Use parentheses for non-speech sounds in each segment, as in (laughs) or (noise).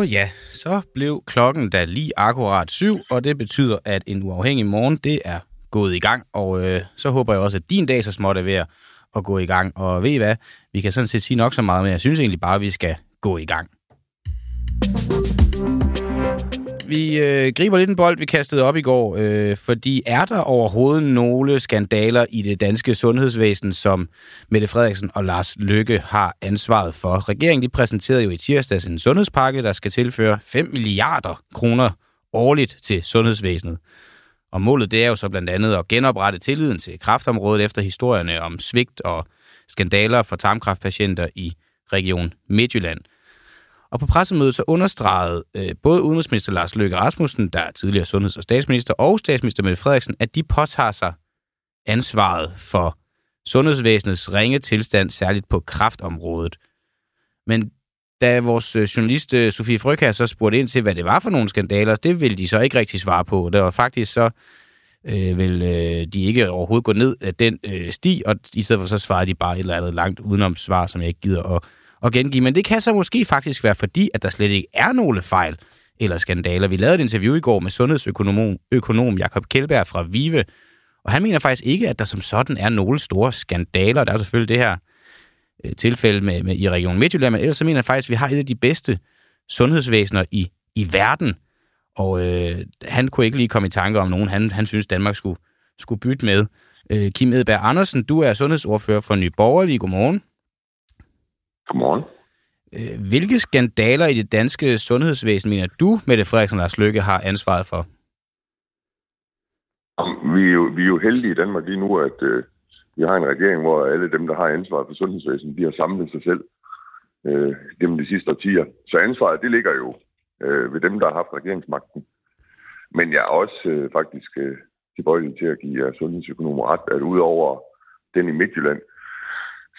Og ja, så blev klokken da lige akkurat syv, og det betyder, at en uafhængig morgen, det er gået i gang. Og øh, så håber jeg også, at din dag så småt er ved at gå i gang. Og ved I hvad? Vi kan sådan set sige nok så meget, men jeg synes egentlig bare, at vi skal gå i gang. Vi øh, griber lidt en bold, vi kastede op i går, øh, fordi er der overhovedet nogle skandaler i det danske sundhedsvæsen, som Mette Frederiksen og Lars Lykke har ansvaret for? Regeringen de præsenterede jo i tirsdags en sundhedspakke, der skal tilføre 5 milliarder kroner årligt til sundhedsvæsenet. Og målet det er jo så blandt andet at genoprette tilliden til kraftområdet efter historierne om svigt og skandaler for tarmkræftpatienter i Region Midtjylland. Og på pressemødet så understregede øh, både udenrigsminister Lars Løkke Rasmussen, der er tidligere sundheds- og statsminister, og statsminister Mette Frederiksen, at de påtager sig ansvaret for sundhedsvæsenets ringe tilstand, særligt på kraftområdet. Men da vores øh, journalist øh, Sofie Frøkær så spurgte ind til, hvad det var for nogle skandaler, det ville de så ikke rigtig svare på. Det var faktisk så øh, vil øh, de ikke overhovedet gå ned af den øh, sti, og i stedet for så svarede de bare et eller andet langt udenom svar, som jeg ikke gider at at gengive. Men det kan så måske faktisk være fordi, at der slet ikke er nogle fejl eller skandaler. Vi lavede et interview i går med sundhedsøkonom økonom Jakob Kjellberg fra Vive, og han mener faktisk ikke, at der som sådan er nogle store skandaler. Der er selvfølgelig det her øh, tilfælde med, med, i Region Midtjylland, men ellers så mener jeg faktisk, at vi har et af de bedste sundhedsvæsener i, i verden. Og øh, han kunne ikke lige komme i tanke om nogen, han, han synes, Danmark skulle, skulle bytte med. Øh, Kim Edberg Andersen, du er sundhedsordfører for Nye Borgerlige. Godmorgen. Godmorgen. Øh, hvilke skandaler i det danske sundhedsvæsen mener du, Mette Frederiksen og Lars Løkke, har ansvaret for? Vi er, jo, vi er jo heldige i Danmark lige nu, at øh, vi har en regering, hvor alle dem, der har ansvaret for sundhedsvæsenet, de har samlet sig selv øh, gennem de sidste årtier. Så ansvaret, det ligger jo øh, ved dem, der har haft regeringsmagten. Men jeg er også øh, faktisk øh, tilbøjelig til at give sundhedsøkonomer ret, at udover den i Midtjylland,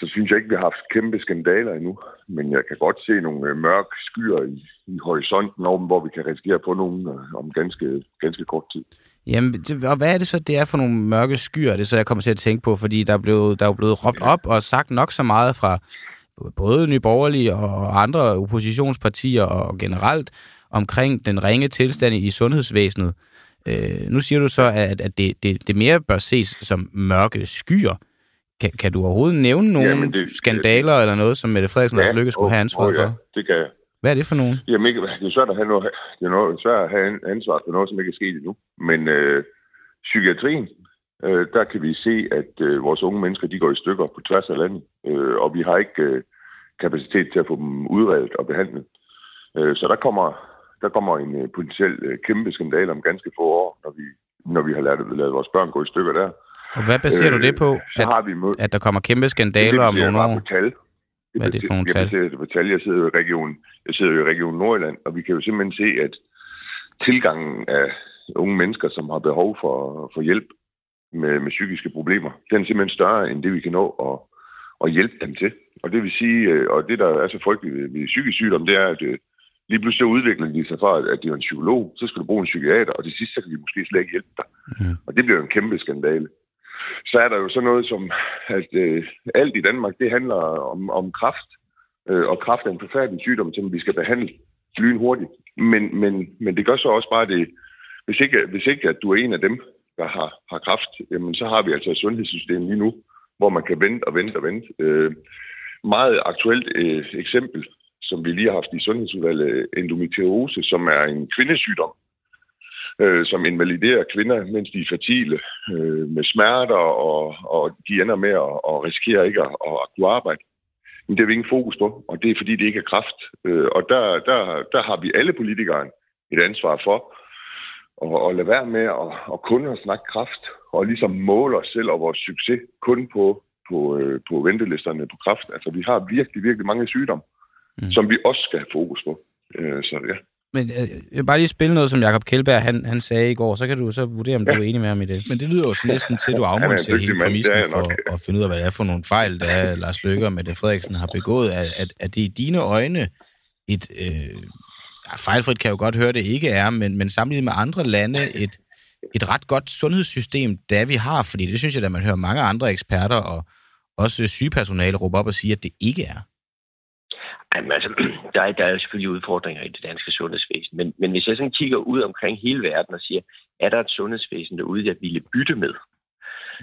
så synes jeg ikke, vi har haft kæmpe skandaler endnu. Men jeg kan godt se nogle øh, mørke skyer i, i horisonten, over, hvor vi kan risikere på nogen øh, om ganske, ganske kort tid. Jamen, og hvad er det så, det er for nogle mørke skyer, det så jeg kommer til at tænke på? Fordi der er, blevet, der er blevet råbt op og sagt nok så meget fra både Nye Borgerlige og andre oppositionspartier og generelt omkring den ringe tilstand i sundhedsvæsenet. Øh, nu siger du så, at, at det, det, det mere bør ses som mørke skyer. Kan, kan du overhovedet nævne nogle Jamen, det, skandaler det, eller noget, som Mette Frederiksen ja, og Lykke skulle have ansvar for? Ja, det kan jeg. Hvad er det for nogen? Jamen, ikke, det er svært at have, noget, det er noget, svært at have ansvar for noget, som ikke er sket endnu. Men øh, psykiatrien, øh, der kan vi se, at øh, vores unge mennesker, de går i stykker på tværs af landet. Øh, og vi har ikke øh, kapacitet til at få dem udredet og behandlet. Øh, så der kommer, der kommer en øh, potentiel øh, kæmpe skandal om ganske få år, når vi, når vi har lavet, lavet vores børn gå i stykker der. Og hvad baserer øh, du det på, så at, har vi mod... at der kommer kæmpe skandaler om nogle år? På tal. Det hvad er det for nogle tal? Jeg på tal. Jeg sidder jo i region, jeg sidder jo i region Nordjylland, og vi kan jo simpelthen se, at tilgangen af unge mennesker, som har behov for, for hjælp med, med psykiske problemer, den er simpelthen større end det, vi kan nå at, at hjælpe dem til. Og det vil sige, øh, og det, der er så frygteligt ved, ved psykisk sygdom, det er, at øh, lige pludselig udvikler de sig fra, at de er en psykolog, så skal du bruge en psykiater, og det sidste, så kan de måske slet ikke hjælpe dig. Mm. Og det bliver jo en kæmpe skandale så er der jo sådan noget som, at øh, alt i Danmark, det handler om, om kraft. Øh, og kraft er en forfærdelig sygdom, som vi skal behandle lynhurtigt. Men, men, men det gør så også bare det, hvis ikke, hvis ikke at du er en af dem, der har, har kraft, jamen så har vi altså et sundhedssystem lige nu, hvor man kan vente og vente og vente. Øh, meget aktuelt øh, eksempel, som vi lige har haft i Sundhedsudvalget, endometriose, som er en kvindesygdom, øh, som invaliderer kvinder, mens de er fertile, øh, med smerter, og, og de ender med at, at risikere ikke at, at kunne arbejde. Men det har vi ingen fokus på, og det er fordi, det ikke er kraft. Øh, og der, der, der har vi alle politikere et ansvar for at, at lade være med at, at kun at snakke kraft, og ligesom måle os selv og vores succes kun på, på, øh, på ventelisterne på kraft. Altså, vi har virkelig, virkelig mange sygdomme, mm. som vi også skal have fokus på. Øh, så ja. Men øh, jeg vil bare lige spille noget, som Jakob Kjeldberg han, han sagde i går, så kan du så vurdere, om ja. du er enig med ham i det. Men det lyder jo så næsten til, at du afmonterer hele præmissen for at finde ud af, hvad det er for nogle fejl, der er, Lars Løkke og Mette Frederiksen har begået. At, at, at det i dine øjne et... Øh, fejlfrit kan jeg jo godt høre, det ikke er, men, men sammenlignet med andre lande, et, et ret godt sundhedssystem, der vi har, fordi det synes jeg, at man hører mange andre eksperter og også sygepersonale råbe op og sige, at det ikke er. Jamen, altså, (clears throat) der, er, der er selvfølgelig udfordringer i det danske sundhedsvæsen, men, men hvis jeg sådan kigger ud omkring hele verden og siger, er der et sundhedsvæsen derude, jeg ville bytte med,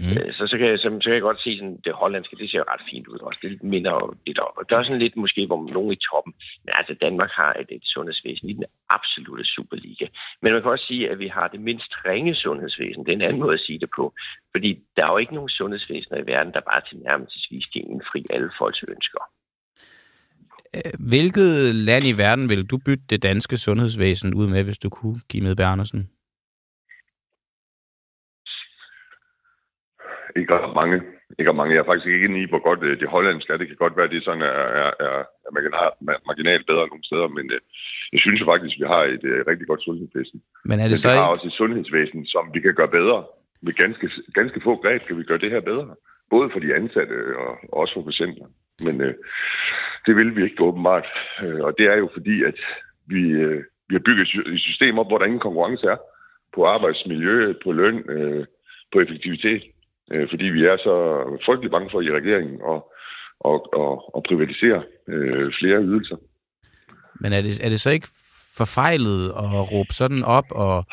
Mm. Øh, så, så, kan jeg, så, så kan jeg godt se, at det hollandske, det ser ret fint ud også. Det minder lidt om. Og der er sådan lidt måske, hvor nogen i toppen. Men altså, Danmark har et, et sundhedsvæsen i den absolute superliga. Men man kan også sige, at vi har det mindst ringe sundhedsvæsen. Det er en anden måde at sige det på. Fordi der er jo ikke nogen sundhedsvæsener i verden, der bare tilnærmelsesvis kan indfri alle folks ønsker. Hvilket land i verden vil du bytte det danske sundhedsvæsen ud med, hvis du kunne, give med Bernersen? Ikke ret mange. Ikke mange. Jeg er faktisk ikke inde i, hvor godt øh, det hollandske er. Det kan godt være, at det sådan er, er, er, er marginalt bedre nogle steder, men øh, jeg synes jo faktisk, at vi har et øh, rigtig godt sundhedsvæsen. Men er det men så vi ikke... har også et sundhedsvæsen, som vi kan gøre bedre. Med ganske, ganske få greb kan vi gøre det her bedre. Både for de ansatte og, og også for patienter. Men øh, det vil vi ikke åbenbart. Øh, og det er jo fordi, at vi, øh, vi har bygget et system op, hvor der ingen konkurrence er på arbejdsmiljø, på løn, øh, på effektivitet fordi vi er så frygtelig bange for i regeringen at, at, at, at privatisere flere ydelser. Men er det, er det så ikke forfejlet at råbe sådan op og,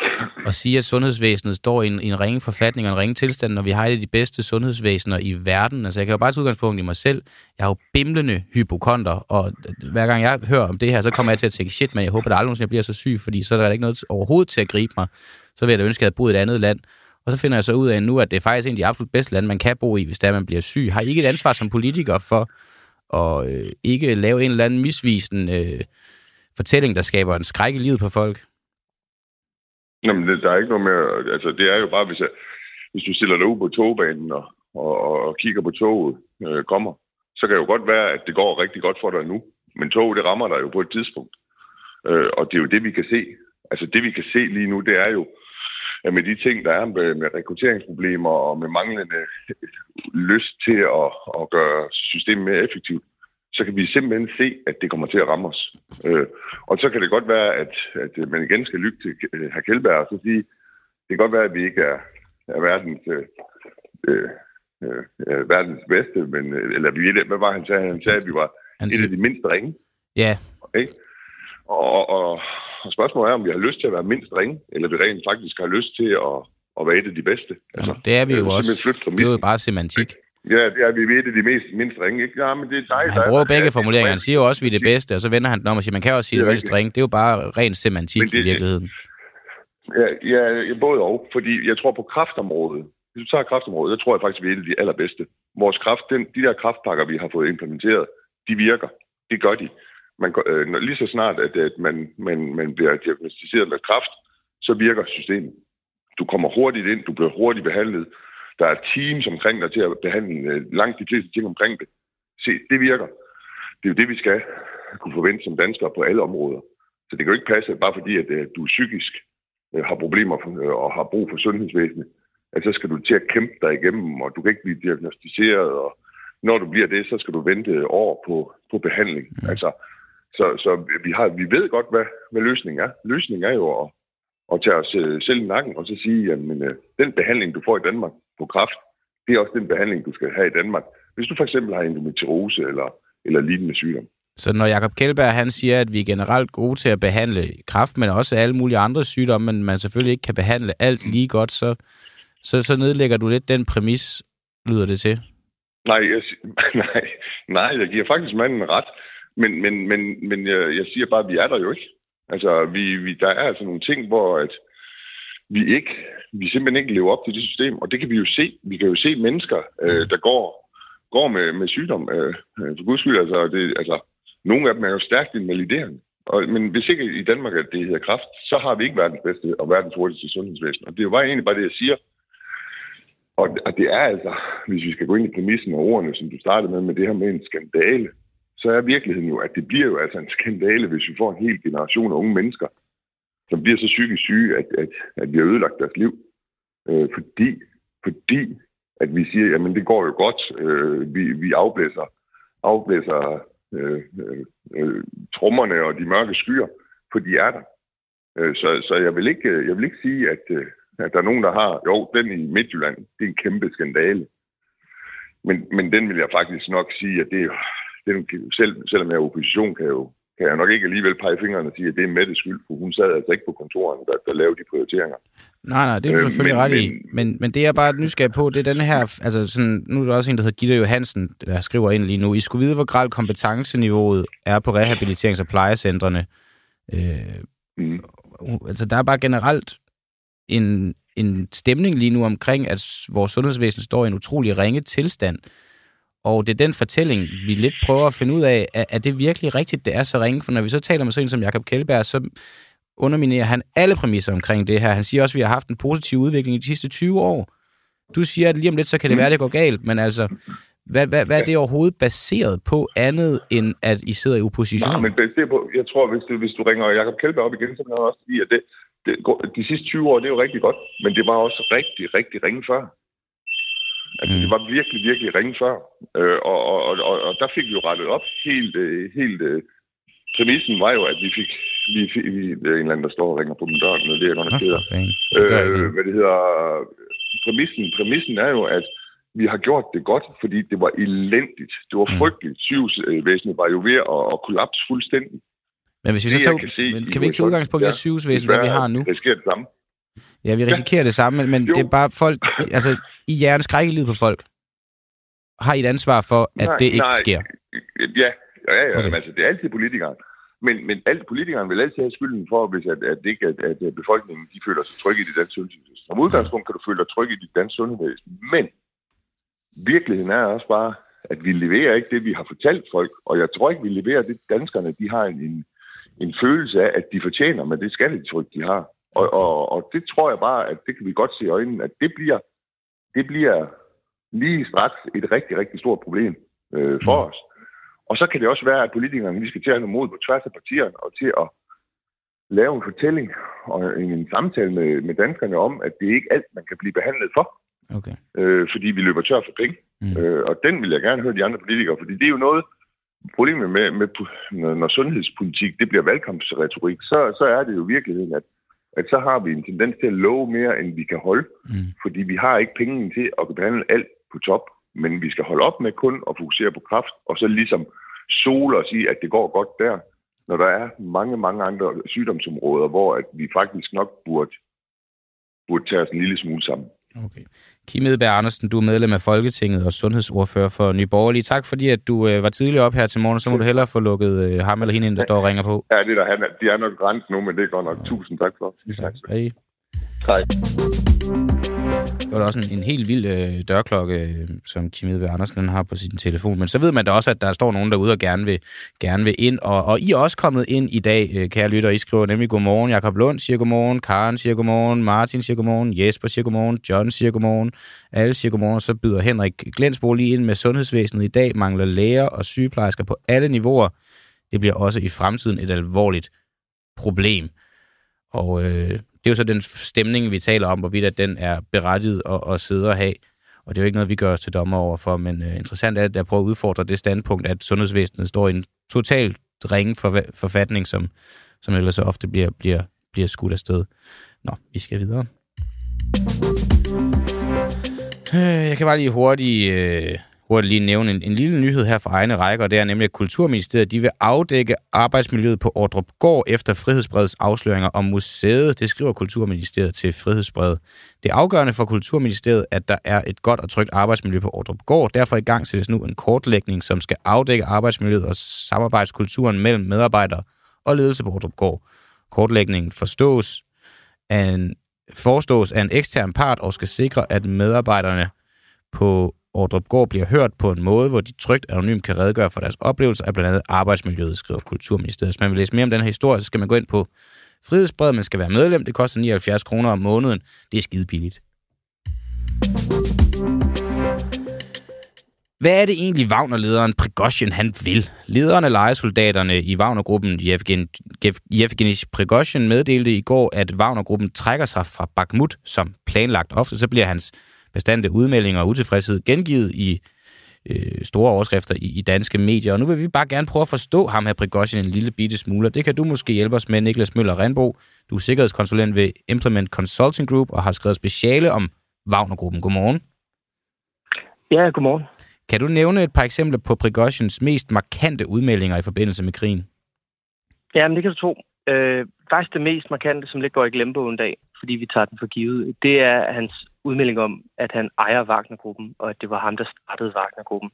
og sige, at sundhedsvæsenet står i en, i en ringe forfatning og en ringe tilstand, når vi har et af de bedste sundhedsvæsener i verden? Altså, jeg kan jo bare tage udgangspunkt i mig selv. Jeg har jo bimlende hypokonter, og hver gang jeg hører om det her, så kommer jeg til at tænke, shit, men jeg håber, at aldrig jeg bliver så syg, fordi så er der ikke noget overhovedet til at gribe mig. Så vil jeg da ønske, at jeg havde boet i et andet land. Og så finder jeg så ud af nu, at det er faktisk en af de absolut bedste lande, man kan bo i, hvis der man bliver syg. Har I ikke et ansvar som politiker for at øh, ikke lave en eller anden misvisende øh, fortælling, der skaber en skræk i livet på folk? Jamen, det, der er ikke noget mere... Altså, det er jo bare, hvis, jeg, hvis du stiller dig ud på togbanen og, og, og kigger på toget øh, kommer, så kan det jo godt være, at det går rigtig godt for dig nu. Men toget, det rammer dig jo på et tidspunkt. Øh, og det er jo det, vi kan se. Altså, det vi kan se lige nu, det er jo, at med de ting, der er med, med rekrutteringsproblemer og med manglende (laughs) lyst til at, at gøre systemet mere effektivt, så kan vi simpelthen se, at det kommer til at ramme os. Øh, og så kan det godt være, at, at man igen skal lytte til herr Kjellberg og så sige, det kan godt være, at vi ikke er, er verdens, øh, øh, øh, verdens bedste, men, eller vi, hvad var han sagde? Han sagde, at vi var han et af de mindste ringe. Ja. Okay? Og, og, og spørgsmålet er, om vi har lyst til at være mindst ringe, eller vi rent faktisk har lyst til at, at være et af de bedste. Altså, Jamen, det er vi jo også. Det er jo bare semantik. Ja, det er vi et af de mest, mindst ringe. Ikke? Ja, men det er dig, han bruger begge formuleringer. Han siger jo også, at vi er det bedste, og så vender han den om og siger, man kan også sige det, det mindst ringe. Det er jo bare ren semantik det, i virkeligheden. Ja, ja, både og. Fordi jeg tror på kraftområdet. Hvis du tager kraftområdet, jeg tror jeg faktisk, vi er et af de allerbedste. Vores kraft, den, de der kraftpakker, vi har fået implementeret, de virker. Det gør de man, øh, lige så snart, at, at man, man, man bliver diagnostiseret med kræft, så virker systemet. Du kommer hurtigt ind, du bliver hurtigt behandlet. Der er teams omkring dig til at behandle øh, langt de fleste ting omkring det. Se, det virker. Det er jo det, vi skal kunne forvente som danskere på alle områder. Så det kan jo ikke passe, bare fordi at, øh, du psykisk øh, har problemer og har brug for sundhedsvæsenet, at så skal du til at kæmpe dig igennem, og du kan ikke blive diagnostiseret, og når du bliver det, så skal du vente år på, på behandling. Mm. Altså, så, så vi, har, vi ved godt, hvad, hvad løsningen er. Løsningen er jo at, at tage os selv i nakken og så sige, at den behandling, du får i Danmark på kraft, det er også den behandling, du skal have i Danmark. Hvis du for eksempel har endometriose eller, eller lignende sygdom. Så når Jakob Kjellberg han siger, at vi er generelt gode til at behandle kræft, men også alle mulige andre sygdomme, men man selvfølgelig ikke kan behandle alt lige godt, så, så, så nedlægger du lidt den præmis, lyder det til. Nej, jeg, (laughs) nej, nej, jeg giver faktisk manden ret. Men, men, men, men jeg, jeg siger bare, at vi er der jo ikke. Altså, vi, vi, der er altså nogle ting, hvor at vi ikke, vi simpelthen ikke lever op til det system, og det kan vi jo se. Vi kan jo se mennesker, øh, mm. der går, går med, med sygdom. Øh, for guds skyld, altså, det, altså, nogle af dem er jo stærkt invaliderende. Og, men hvis ikke i Danmark, at det hedder kraft, så har vi ikke verdens bedste og verdens hurtigste sundhedsvæsen. Og det er jo bare egentlig bare det, jeg siger. Og, og det er altså, hvis vi skal gå ind i præmissen og ordene, som du startede med, med det her med en skandale, så er virkeligheden jo, at det bliver jo altså en skandale, hvis vi får en hel generation af unge mennesker, som bliver så psykisk syge, at, at, at vi har ødelagt deres liv. Øh, fordi, fordi at vi siger, jamen det går jo godt, øh, vi, vi afblæser, afblæser øh, øh, øh trommerne og de mørke skyer, for de er der. Øh, så, så jeg, vil ikke, øh, jeg vil ikke sige, at, øh, at der er nogen, der har, jo, den i Midtjylland, det er en kæmpe skandale. Men, men den vil jeg faktisk nok sige, at det, er, selv, selvom jeg er opposition, kan, jo, kan jeg nok ikke alligevel pege fingrene og sige, at det er Mettes skyld, for hun sad altså ikke på kontoren, der, der lavede de prioriteringer. Nej, nej, det er du øh, selvfølgelig men, ret i. Men, men det er bare nysgerrig på, det er den her, altså sådan, nu er der også en, der hedder Gitte Johansen, der skriver ind lige nu, I skulle vide, hvor grad kompetenceniveauet er på rehabiliterings- og plejecentrene. Øh, mm. Altså, der er bare generelt en, en stemning lige nu omkring, at vores sundhedsvæsen står i en utrolig ringe tilstand. Og det er den fortælling, vi lidt prøver at finde ud af, er, er det virkelig rigtigt, det er så ringe? For når vi så taler med sådan som Jakob Kjellberg, så underminerer han alle præmisser omkring det her. Han siger også, at vi har haft en positiv udvikling i de sidste 20 år. Du siger, at lige om lidt, så kan det være, at det går galt, men altså, hvad, hvad, hvad er det overhovedet baseret på andet, end at I sidder i opposition? Nej, men baseret på, jeg tror, hvis du, hvis du ringer Jakob Kjellberg op igen, så kan han også sige, at det, det, de sidste 20 år, det er jo rigtig godt, men det var også rigtig, rigtig ringe før. Altså, mm. det var virkelig, virkelig ringe før. Øh, og, og, og, og der fik vi jo rettet op. Helt, øh, helt øh, præmissen var jo, at vi fik, vi vi, det er en eller anden, der står og ringer på min dør, det er godt nok keder. Øh, hvad det hedder, præmissen, præmissen er jo, at vi har gjort det godt, fordi det var elendigt. Det var mm. frygteligt. Sygehusvæsenet var jo ved at, at kollapse fuldstændig. Men hvis vi så tager, se, men kan vi ikke tage udgangspunkt i ja, sygehusvæsenet, hvad vi har nu? Det sker det samme. Ja, vi risikerer ja. det samme, men jo. det er bare folk, altså (laughs) i hjernes skrækkelighed på folk. Har I et ansvar for, at nej, det ikke nej. sker? Ja, ja, ja okay. altså det er altid politikeren. Men, men alt politikeren vil altid have skylden for, hvis at, at, ikke, at, at befolkningen de føler sig trygge i det danske sundhedsvæsen. Som udgangspunkt kan du føle dig tryg i dit danske sundhedsvæsen. Men virkeligheden er også bare, at vi leverer ikke det, vi har fortalt folk. Og jeg tror ikke, vi leverer det, danskerne de har en, en, en følelse af, at de fortjener med det skattetryk, de har. Og, og, og det tror jeg bare, at det kan vi godt se i øjnene, at det bliver, det bliver lige straks et rigtig, rigtig stort problem øh, for mm. os. Og så kan det også være, at politikerne vi skal til at have mod på tværs af partierne og til at lave en fortælling og en samtale med, med danskerne om, at det er ikke alt, man kan blive behandlet for. Okay. Øh, fordi vi løber tør for penge. Mm. Øh, og den vil jeg gerne høre de andre politikere, fordi det er jo noget, problemet med, med når sundhedspolitik det bliver valgkampsretorik, så, så er det jo virkeligheden, at, at så har vi en tendens til at love mere, end vi kan holde. Mm. Fordi vi har ikke penge til at behandle alt på top. Men vi skal holde op med kun at fokusere på kraft, og så ligesom sole og sige, at det går godt der, når der er mange, mange andre sygdomsområder, hvor at vi faktisk nok burde, burde tage os en lille smule sammen. Okay. Kim Edberg Andersen, du er medlem af Folketinget og sundhedsordfører for Nye Borgerlige. Tak fordi, at du øh, var tidlig op her til morgen, så må du hellere få lukket øh, ham eller hende ind, der står og ringer på. Ja, det er der, han, de er nok grænsen nu, men det går nok. Tusind tak for. Tak. Hej. Hej. Det var også en, en helt vild øh, dørklokke, øh, som Kim Edberg Andersen har på sin telefon. Men så ved man da også, at der står nogen derude og gerne vil, gerne vil ind. Og, og I er også kommet ind i dag, øh, kære lytter. I skriver nemlig godmorgen. Jakob Lund siger godmorgen. Karen siger godmorgen. Martin siger godmorgen. Jesper siger godmorgen. John siger godmorgen. Alle siger godmorgen. Så byder Henrik Glensbo lige ind med sundhedsvæsenet. I dag mangler læger og sygeplejersker på alle niveauer. Det bliver også i fremtiden et alvorligt problem. Og øh, det er jo så den stemning, vi taler om, hvorvidt at den er berettiget at, at sidde og have. Og det er jo ikke noget, vi gør os til dommer over for, men øh, interessant er, at jeg prøver at udfordre det standpunkt, at sundhedsvæsenet står i en totalt ringe for, forfatning, som, som ellers så ofte bliver, bliver, bliver skudt afsted. Nå, vi skal videre. Øh, jeg kan bare lige hurtigt øh, hurtigt lige nævne en, en lille nyhed her fra egne rækker, det er nemlig, at Kulturministeriet de vil afdække arbejdsmiljøet på Ordrup Gård efter Frihedsbredets afsløringer om museet. Det skriver Kulturministeriet til Frihedsbredet. Det er afgørende for Kulturministeriet, at der er et godt og trygt arbejdsmiljø på Ordrup Gård. Derfor i gang sættes nu en kortlægning, som skal afdække arbejdsmiljøet og samarbejdskulturen mellem medarbejdere og ledelse på Ordrup Gård. Kortlægningen forstås af en, forestås af en ekstern part og skal sikre, at medarbejderne på Ordrup Gård bliver hørt på en måde, hvor de trygt anonymt kan redegøre for deres oplevelser af blandt andet arbejdsmiljøet, skriver Kulturministeriet. Hvis man vil læse mere om den her historie, så skal man gå ind på Frihedsbrevet. Man skal være medlem. Det koster 79 kroner om måneden. Det er skide billigt. Hvad er det egentlig Wagner-lederen Prigozhin han vil? Lederen af lejesoldaterne i Wagner-gruppen, Yevgen, Yevgeny Prigozhin, meddelte i går, at Wagner-gruppen trækker sig fra Bakhmut som planlagt. Ofte så bliver hans bestandte udmeldinger og utilfredshed gengivet i øh, store overskrifter i, i danske medier. Og nu vil vi bare gerne prøve at forstå ham her Prigozhin en lille bitte smule. Det kan du måske hjælpe os med, Niklas Møller Randbo. Du er sikkerhedskonsulent ved Implement Consulting Group og har skrevet speciale om Wagner-gruppen. Godmorgen. Ja, godmorgen. Kan du nævne et par eksempler på Prigozhins mest markante udmeldinger i forbindelse med krigen? Ja, men det kan du tro. Øh, faktisk det mest markante, som lidt går i glemmebogen dag, fordi vi tager den for givet, det er hans udmelding om, at han ejer Wagner-gruppen, og at det var ham, der startede Wagner-gruppen.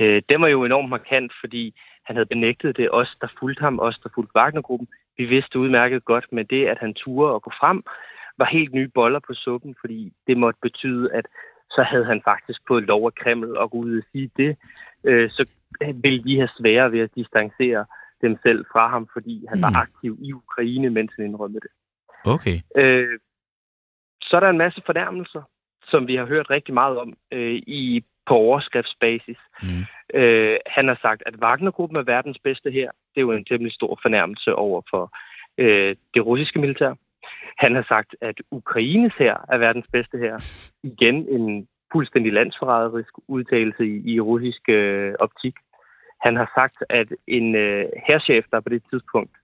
Øh, det var jo enormt markant, fordi han havde benægtet det. Os, der fulgte ham, os, der fulgte Wagner-gruppen, vi vidste udmærket godt med det, at han turde at gå frem, var helt nye boller på suppen, fordi det måtte betyde, at så havde han faktisk fået lov af Kreml at gå ud og sige det. Øh, så ville de have svære ved at distancere dem selv fra ham, fordi han mm. var aktiv i Ukraine, mens han indrømmede det. Okay. Øh, så er der en masse fornærmelser, som vi har hørt rigtig meget om øh, i på overskriftsbasis. Mm. Øh, han har sagt, at Wagner-gruppen er verdens bedste her. Det er jo en temmelig stor fornærmelse over for øh, det russiske militær. Han har sagt, at Ukraines her er verdens bedste her. Igen en fuldstændig landsforræderisk udtalelse i, i russisk øh, optik. Han har sagt, at en øh, herrchef, der på det tidspunkt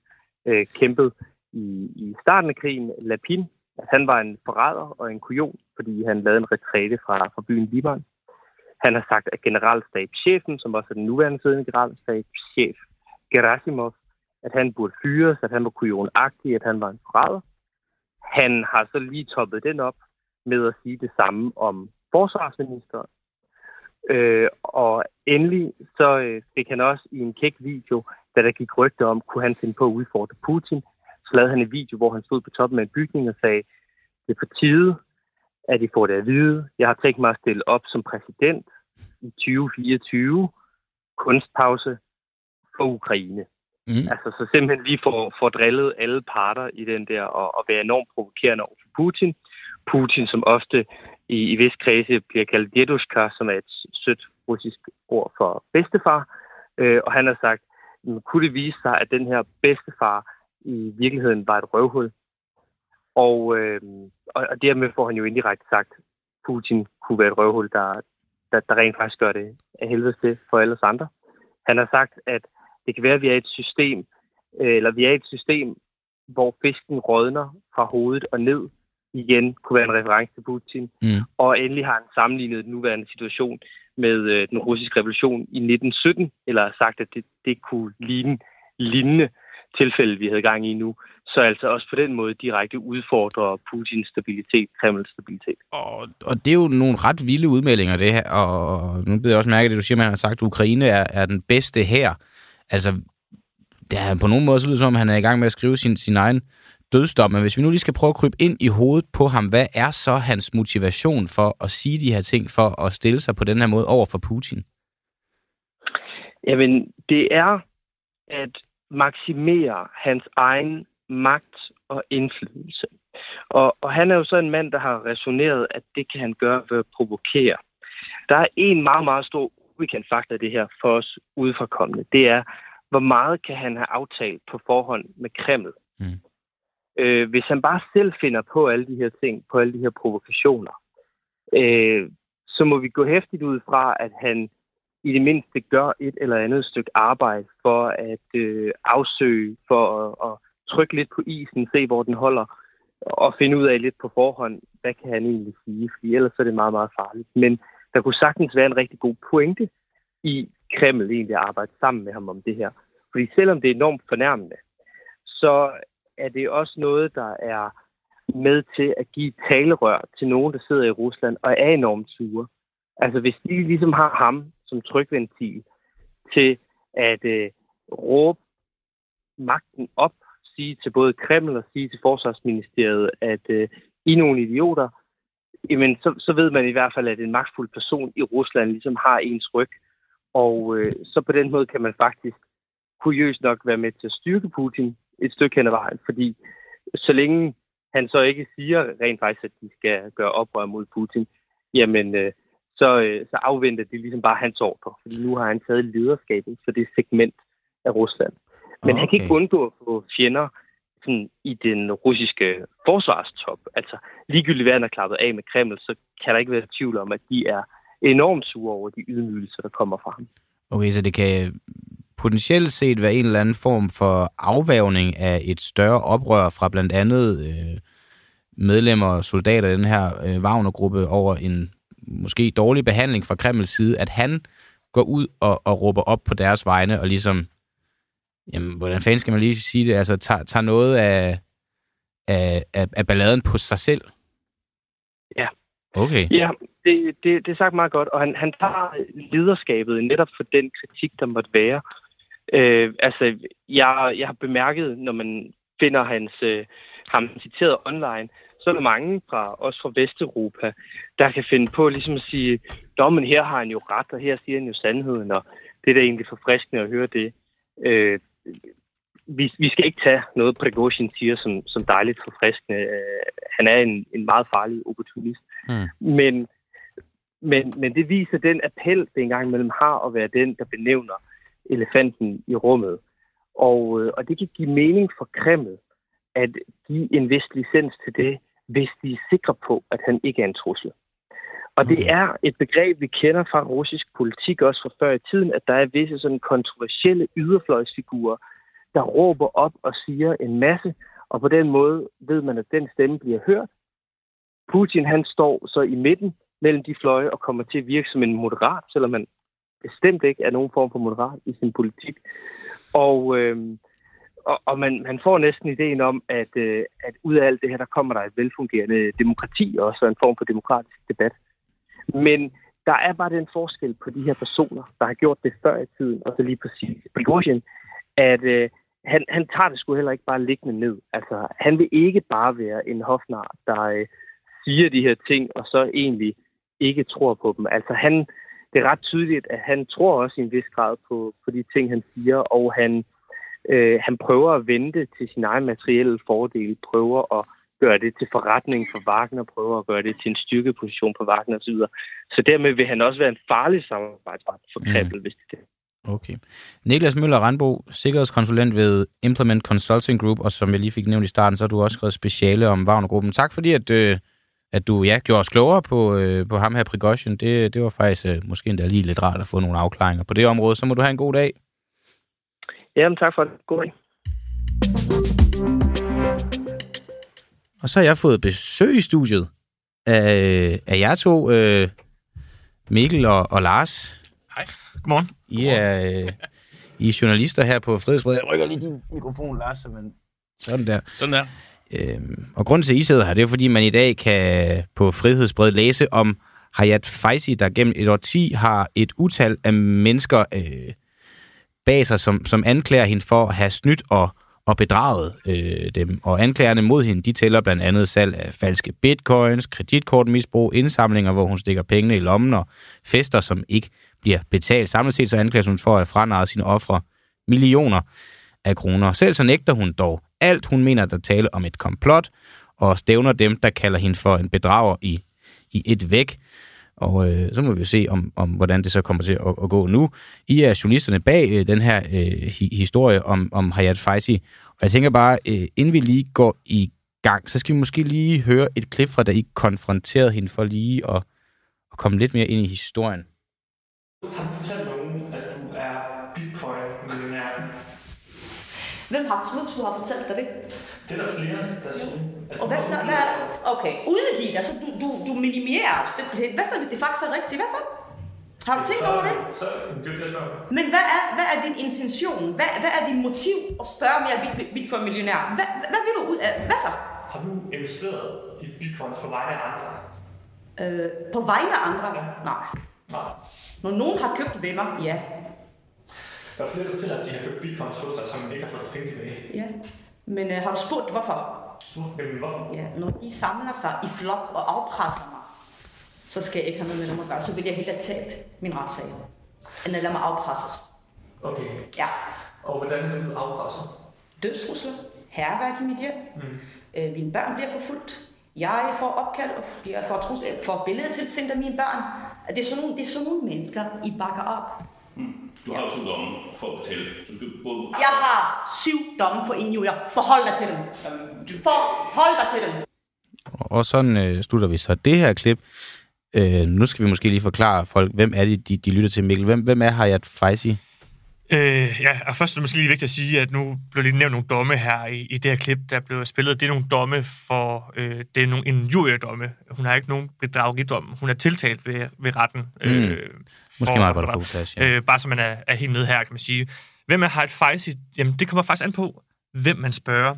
øh, kæmpede i, i starten af krigen, Lapin, at han var en forræder og en kujon, fordi han lavede en retræte fra, fra byen Liban. Han har sagt, at generalstabschefen, som også er den nuværende siddende generalstabschef, Gerasimov, at han burde fyres, at han var kujonagtig, at han var en forræder. Han har så lige toppet den op med at sige det samme om forsvarsministeren. Øh, og endelig så øh, fik han også i en kæk video, da der gik rygte om, kunne han finde på at udfordre Putin, så lavede han en video, hvor han stod på toppen af en bygning og sagde, det er på tide, at I får det at vide. Jeg har tænkt mig at stille op som præsident i 2024. Kunstpause for Ukraine. Mm. Altså, så simpelthen lige får, får drillet alle parter i den der, og, og være enormt provokerende over for Putin. Putin, som ofte i, i vis kredse bliver kaldt dedushka, som er et sødt russisk ord for bedstefar. Øh, og han har sagt, kunne det vise sig, at den her bedstefar i virkeligheden var et røvhul? Og, øh, og, og dermed får han jo indirekte sagt, Putin kunne være et røvhul, der, der, der rent faktisk gør det af helvede til for alle os andre. Han har sagt, at det kan være, at vi er et system, øh, eller vi er et system, hvor fisken rådner fra hovedet og ned, igen kunne være en reference til Putin. Mm. Og endelig har han sammenlignet den nuværende situation med øh, den russiske revolution i 1917, eller sagt, at det, det kunne ligne lignende tilfælde, vi havde gang i nu. Så altså også på den måde direkte udfordrer Putins stabilitet, Kremls stabilitet. Og, og det er jo nogle ret vilde udmeldinger, det her. Og nu bliver jeg også mærke, at du siger, man har sagt, at Ukraine er, er den bedste her. Altså, det er på nogen måde så lyder som, at han er i gang med at skrive sin, sin egen dødsdom. Men hvis vi nu lige skal prøve at krybe ind i hovedet på ham, hvad er så hans motivation for at sige de her ting, for at stille sig på den her måde over for Putin? Jamen, det er at maksimere hans egen magt og indflydelse. Og, og han er jo så en mand, der har resoneret, at det kan han gøre ved at provokere. Der er en meget, meget stor ubekendt faktor af det her for os udefrakommende. Det er, hvor meget kan han have aftalt på forhånd med Kreml. Mm. Øh, hvis han bare selv finder på alle de her ting, på alle de her provokationer, øh, så må vi gå hæftigt ud fra, at han i det mindste gør et eller andet stykke arbejde for at øh, afsøge, for at, at trykke lidt på isen, se hvor den holder, og finde ud af lidt på forhånd, hvad kan han egentlig sige, fordi ellers er det meget, meget farligt. Men der kunne sagtens være en rigtig god pointe i Kreml egentlig at arbejde sammen med ham om det her. Fordi selvom det er enormt fornærmende, så er det også noget, der er med til at give talerør til nogen, der sidder i Rusland og er enormt sure. Altså hvis de ligesom har ham som trykventil til at øh, råbe magten op, sige til både Kreml og sige til Forsvarsministeriet, at øh, I er nogle idioter, jamen så, så ved man i hvert fald, at en magtfuld person i Rusland ligesom har ens ryg. Og øh, så på den måde kan man faktisk kuriøst nok være med til at styrke Putin et stykke hen ad vejen, fordi så længe han så ikke siger rent faktisk, at de skal gøre oprør mod Putin, jamen øh, så, øh, så afventer det ligesom bare hans ordre, fordi nu har han taget lederskabet for det segment af Rusland. Men okay. han kan ikke undgå at få fjender sådan, i den russiske forsvarstop. Altså ligegyldigt hvad han er klappet af med Kreml, så kan der ikke være tvivl om, at de er enormt sure over de ydmygelser, der kommer fra ham. Okay, så det kan potentielt set være en eller anden form for afvævning af et større oprør fra blandt andet øh, medlemmer og soldater i den her øh, Wagner-gruppe over en måske dårlig behandling fra Kremls side, at han går ud og, og råber op på deres vegne, og ligesom, jamen, hvordan fanden skal man lige sige det, altså tager, tager noget af, af, af, af balladen på sig selv? Ja. Okay. Ja, det, det, det er sagt meget godt, og han, han tager lederskabet netop for den kritik, der måtte være. Øh, altså, jeg, jeg har bemærket, når man finder hans, øh, ham citeret online, så er der mange fra, også fra Vesteuropa, der kan finde på ligesom at sige, dommen her har han jo ret, og her siger han jo sandheden, og det er da egentlig forfriskende at høre det. Øh, vi, vi skal ikke tage noget, Prigozhin siger, som, som dejligt forfriskende. Øh, han er en, en meget farlig opportunist. Mm. Men, men, men det viser den appel, det engang mellem har at være den, der benævner elefanten i rummet. Og, øh, og det kan give mening for Kreml at give en vis licens til det, hvis de er sikre på, at han ikke er en trussel. Og det er et begreb, vi kender fra russisk politik også fra før i tiden, at der er visse sådan kontroversielle yderfløjsfigurer, der råber op og siger en masse, og på den måde ved man, at den stemme bliver hørt. Putin han står så i midten mellem de fløje og kommer til at virke som en moderat, selvom man bestemt ikke er nogen form for moderat i sin politik. Og, øh, og, og man, man får næsten ideen om, at, øh, at ud af alt det her, der kommer der et velfungerende demokrati, og også en form for demokratisk debat. Men der er bare den forskel på de her personer, der har gjort det før i tiden, og så lige præcis Prigozhin, at øh, han, han tager det sgu heller ikke bare liggende ned. Altså, han vil ikke bare være en hofnar, der øh, siger de her ting, og så egentlig ikke tror på dem. Altså, han, det er ret tydeligt, at han tror også i en vis grad på, på de ting, han siger, og han, øh, han prøver at vente til sin egen materielle fordel, prøver at gøre det til forretning for Wagner, prøver at gøre det til en styrkeposition på Wagner osv. Så, så dermed vil han også være en farlig samarbejdspartner for Kreml, mm. hvis det er Okay. Niklas Møller Randbo, sikkerhedskonsulent ved Implement Consulting Group, og som jeg lige fik nævnt i starten, så har du også skrevet speciale om Wagner-gruppen. Tak fordi, at, øh, at du ja, gjorde os klogere på, øh, på ham her, Prigozhin. Det, det var faktisk øh, måske endda lige lidt rart at få nogle afklaringer på det område. Så må du have en god dag. Jamen, tak for det. God dag. Og så har jeg fået besøg i studiet af, af jer to, øh, Mikkel og, og Lars. Hej. Godmorgen. I er, øh, I er journalister her på Frihedsbred. Jeg rykker lige din mikrofon, Lars, så man... Sådan der. Sådan der. Øhm, og grunden til, at I sidder her, det er, fordi man i dag kan på Frihedsbred læse om Hayat Faisi, der gennem et årti har et utal af mennesker øh, bag sig, som, som anklager hende for at have snydt og, og bedraget øh, dem. Og anklagerne mod hende, de tæller blandt andet salg af falske bitcoins, kreditkortmisbrug, indsamlinger, hvor hun stikker pengene i lommen, og fester, som ikke bliver betalt. Samlet set så anklages hun for at have sine ofre millioner af kroner. Selv så nægter hun dog alt. Hun mener, at der tale om et komplot, og stævner dem, der kalder hende for en bedrager i, i et væk. Og øh, så må vi se, om, om hvordan det så kommer til at, at gå nu. I er journalisterne bag øh, den her øh, hi, historie om, om Hayat Faisi. Og jeg tænker bare, øh, inden vi lige går i gang, så skal vi måske lige høre et klip fra, da I konfronterede hende for lige at, at komme lidt mere ind i historien. Har du fortalt nogen, at du er bitcoin-millionær? Hvem har, du har fortalt dig det? Det er der flere, der siger. Og hvad så? Hvad, okay, udgive dig, så du, du, du minimerer simpelthen. Hvad så, hvis det faktisk er rigtigt? Hvad så? Har du tænkt over det? Så, det jeg spørge. Men hvad er, hvad er din intention? Hvad, hvad er din motiv at spørge, om jeg er bitcoin-millionær? Hvad, hvad vil du ud af? Hvad så? Har du investeret i bitcoins på vegne af andre? Øh, på vegne af andre? Ja. Nej. Nej. Når nogen har købt ved mig, ja. Der er flere, der fortæller, at de har købt bitcoins hos dig, som ikke har fået penge tilbage. Ja. Men øh, har du spurgt, hvorfor? Men hvorfor? Ja, når de samler sig i flok og afpresser mig, så skal jeg ikke have noget med dem at gøre. Så vil jeg hellere tabe min retssag, end at lade mig afpresses. Okay. Ja. Og hvordan er du blevet afpresset? Dødstrusler, herværk i mit hjem, mm. øh, mine børn bliver forfulgt, jeg får opkald og bliver for, trus, får billeder til sendt af mine børn. Det er sådan nogle, det er sådan nogle mennesker, I bakker op. Mm. Du har jo to domme for at betale. Du skal både... Jeg har syv domme for injurier. Forhold dig til dem. Forhold dig til dem. Og sådan øh, slutter vi så det her klip. Øh, nu skal vi måske lige forklare folk, hvem er det, de, de lytter til, Mikkel? Hvem, hvem er Hayat Faisi? Øh, ja, og først er det måske lige vigtigt at sige, at nu blev lige nævnt nogle domme her i, i det her klip, der blev spillet. Det er nogle domme for, øh, det er nogle, en jurydomme. Hun har ikke nogen bedrageridom. Hun er tiltalt ved, ved retten. Mm. Øh, Måske meget godt at plads, ja. øh, bare så man er, er helt med her, kan man sige. Hvem er Hyde Feisty? Jamen, det kommer faktisk an på, hvem man spørger.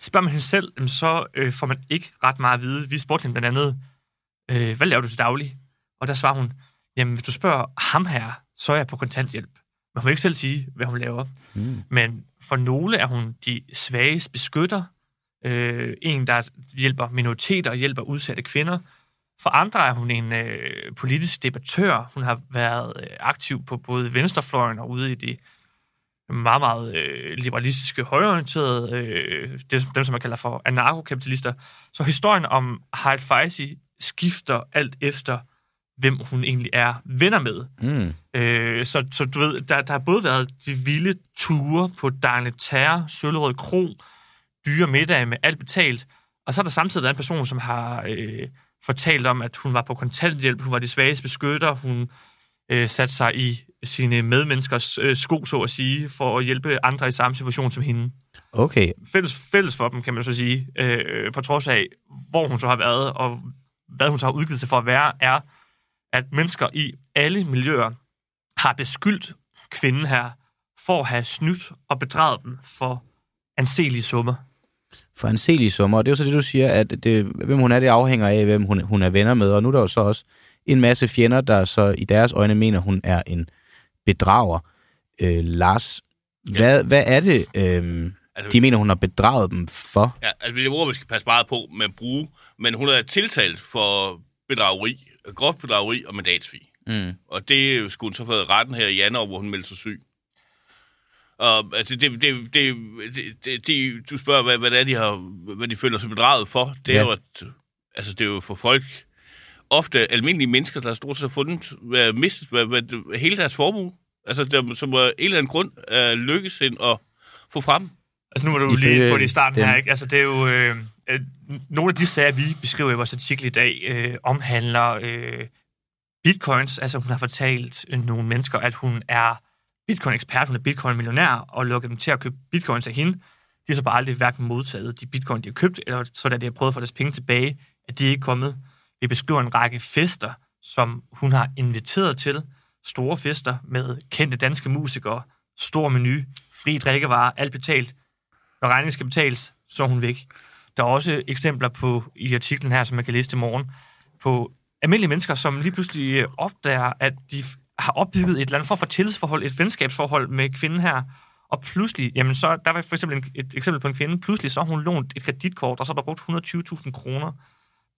Spørger man hende selv, jamen, så øh, får man ikke ret meget at vide. Vi spurgte hende blandt andet, øh, hvad laver du til daglig? Og der svarer hun, jamen, hvis du spørger ham her, så er jeg på kontanthjælp. Hun vil ikke selv sige, hvad hun laver. Mm. Men for nogle er hun de svages beskytter. Øh, en, der hjælper minoriteter og hjælper udsatte kvinder. For andre er hun en øh, politisk debattør. Hun har været øh, aktiv på både venstrefløjen og ude i det meget, meget øh, liberalistiske, højorienterede, øh, det, dem som man kalder for anarkokapitalister. Så historien om Hyde Feisty skifter alt efter, hvem hun egentlig er venner med. Mm. Øh, så, så du ved, der, der har både været de vilde ture på Terre, Søllerød Kro, dyre middag med alt betalt, og så har der samtidig været en person, som har øh, fortalt om, at hun var på kontanthjælp, hun var de svageste beskytter, hun øh, satte sig i sine medmenneskers øh, sko, så at sige, for at hjælpe andre i samme situation som hende. Okay. Fælles, fælles for dem, kan man så sige, øh, på trods af, hvor hun så har været, og hvad hun så har udgivet sig for at være, er, at mennesker i alle miljøer har beskyldt kvinden her for at have snydt og bedraget dem for anselige summer. For anselige summer, og det er jo så det, du siger, at det, hvem hun er, det afhænger af, hvem hun, hun er venner med, og nu er der jo så også en masse fjender, der så i deres øjne mener, hun er en bedrager. Øh, Lars, hvad, ja. hvad er det, øh, Altså- de mener, hun har bedraget dem for? Ja, altså det er ord, vi skal passe meget på med at bruge, men hun er tiltalt for bedrageri, groft bedrageri og mandatsvig. Mm. Og det skulle hun så få retten her i januar, hvor hun meldte sig syg. Og altså, det, det, det, det, det, det, du spørger, hvad, hvad, det er, de har, hvad de føler sig bedraget for. Det er Ja. jo, at, altså, det er jo for folk, ofte almindelige mennesker, der stort set har fundet, hvad, mistet hvad, hvad, hele deres formue. Altså, der, som af en eller anden grund er lykkes ind at få frem. Altså nu var du lige på det i starten dem. her, ikke? Altså det er jo... Øh, øh, nogle af de sager, vi beskriver i vores artikel i dag, øh, omhandler øh, bitcoins. Altså hun har fortalt øh, nogle mennesker, at hun er bitcoin-ekspert, hun er bitcoin-millionær, og lukket dem til at købe bitcoins af hende. De har så bare aldrig hverken modtaget de bitcoin, de har købt, eller så da de har prøvet at få deres penge tilbage, at de er ikke kommet. Vi beskriver en række fester, som hun har inviteret til. Store fester med kendte danske musikere, stor menu, fri drikkevarer, alt betalt. Når regningen skal betales, så er hun væk. Der er også eksempler på i artiklen her, som man kan læse i morgen, på almindelige mennesker, som lige pludselig opdager, at de har opbygget et eller andet form for tillidsforhold, et venskabsforhold med kvinden her, og pludselig, jamen så, der var for eksempel en, et eksempel på en kvinde, pludselig så har hun lånt et kreditkort, og så har der brugt 120.000 kroner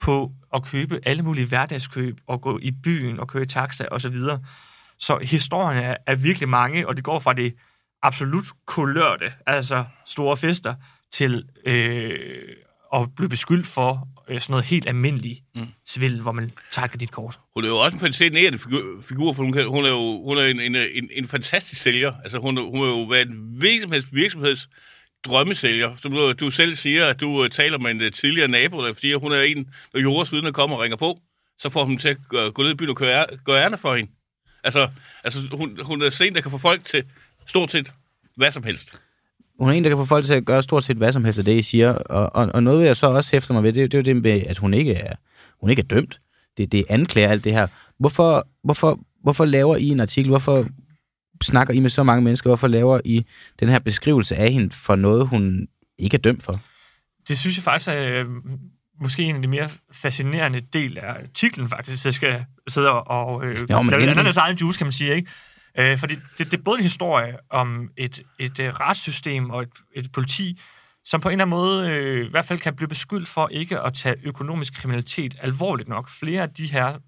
på at købe alle mulige hverdagskøb, og gå i byen og køre i taxa osv. Så, videre. så historien er, er virkelig mange, og det går fra det absolut kulørte, altså store fester, til øh, at blive beskyldt for øh, sådan noget helt almindeligt mm. svindel, hvor man tager kreditkort. Hun er jo også en fascinerende figur, figur for hun, kan, hun er jo hun er en, en, en, en fantastisk sælger. Altså, hun, hun er jo været en virksomheds, virksomheds drømmesælger. Som du, du selv siger, at du uh, taler med en uh, tidligere nabo, der siger, hun er en, når Joras vidne kommer og ringer på, så får hun til at gå, gå ned i byen og gøre, gøre ærne for hende. Altså, altså hun, hun er sådan der kan få folk til stort set hvad som helst. Hun er en, der kan få folk til at gøre stort set hvad som helst af det, I siger. Og, og, og noget, jeg så også hæfter mig ved, det, det er jo det med, at hun ikke er, hun ikke er dømt. Det, det anklager alt det her. Hvorfor, hvorfor, hvorfor laver I en artikel? Hvorfor snakker I med så mange mennesker? Hvorfor laver I den her beskrivelse af hende for noget, hun ikke er dømt for? Det synes jeg faktisk er øh, måske en af de mere fascinerende del af artiklen, faktisk, hvis jeg skal sidde og øh, men lave andres egen juice, kan man sige. Ikke? Øh, fordi det, det er både en historie om et, et øh, retssystem og et, et politi, som på en eller anden måde øh, i hvert fald kan blive beskyldt for ikke at tage økonomisk kriminalitet alvorligt nok. Flere af de her,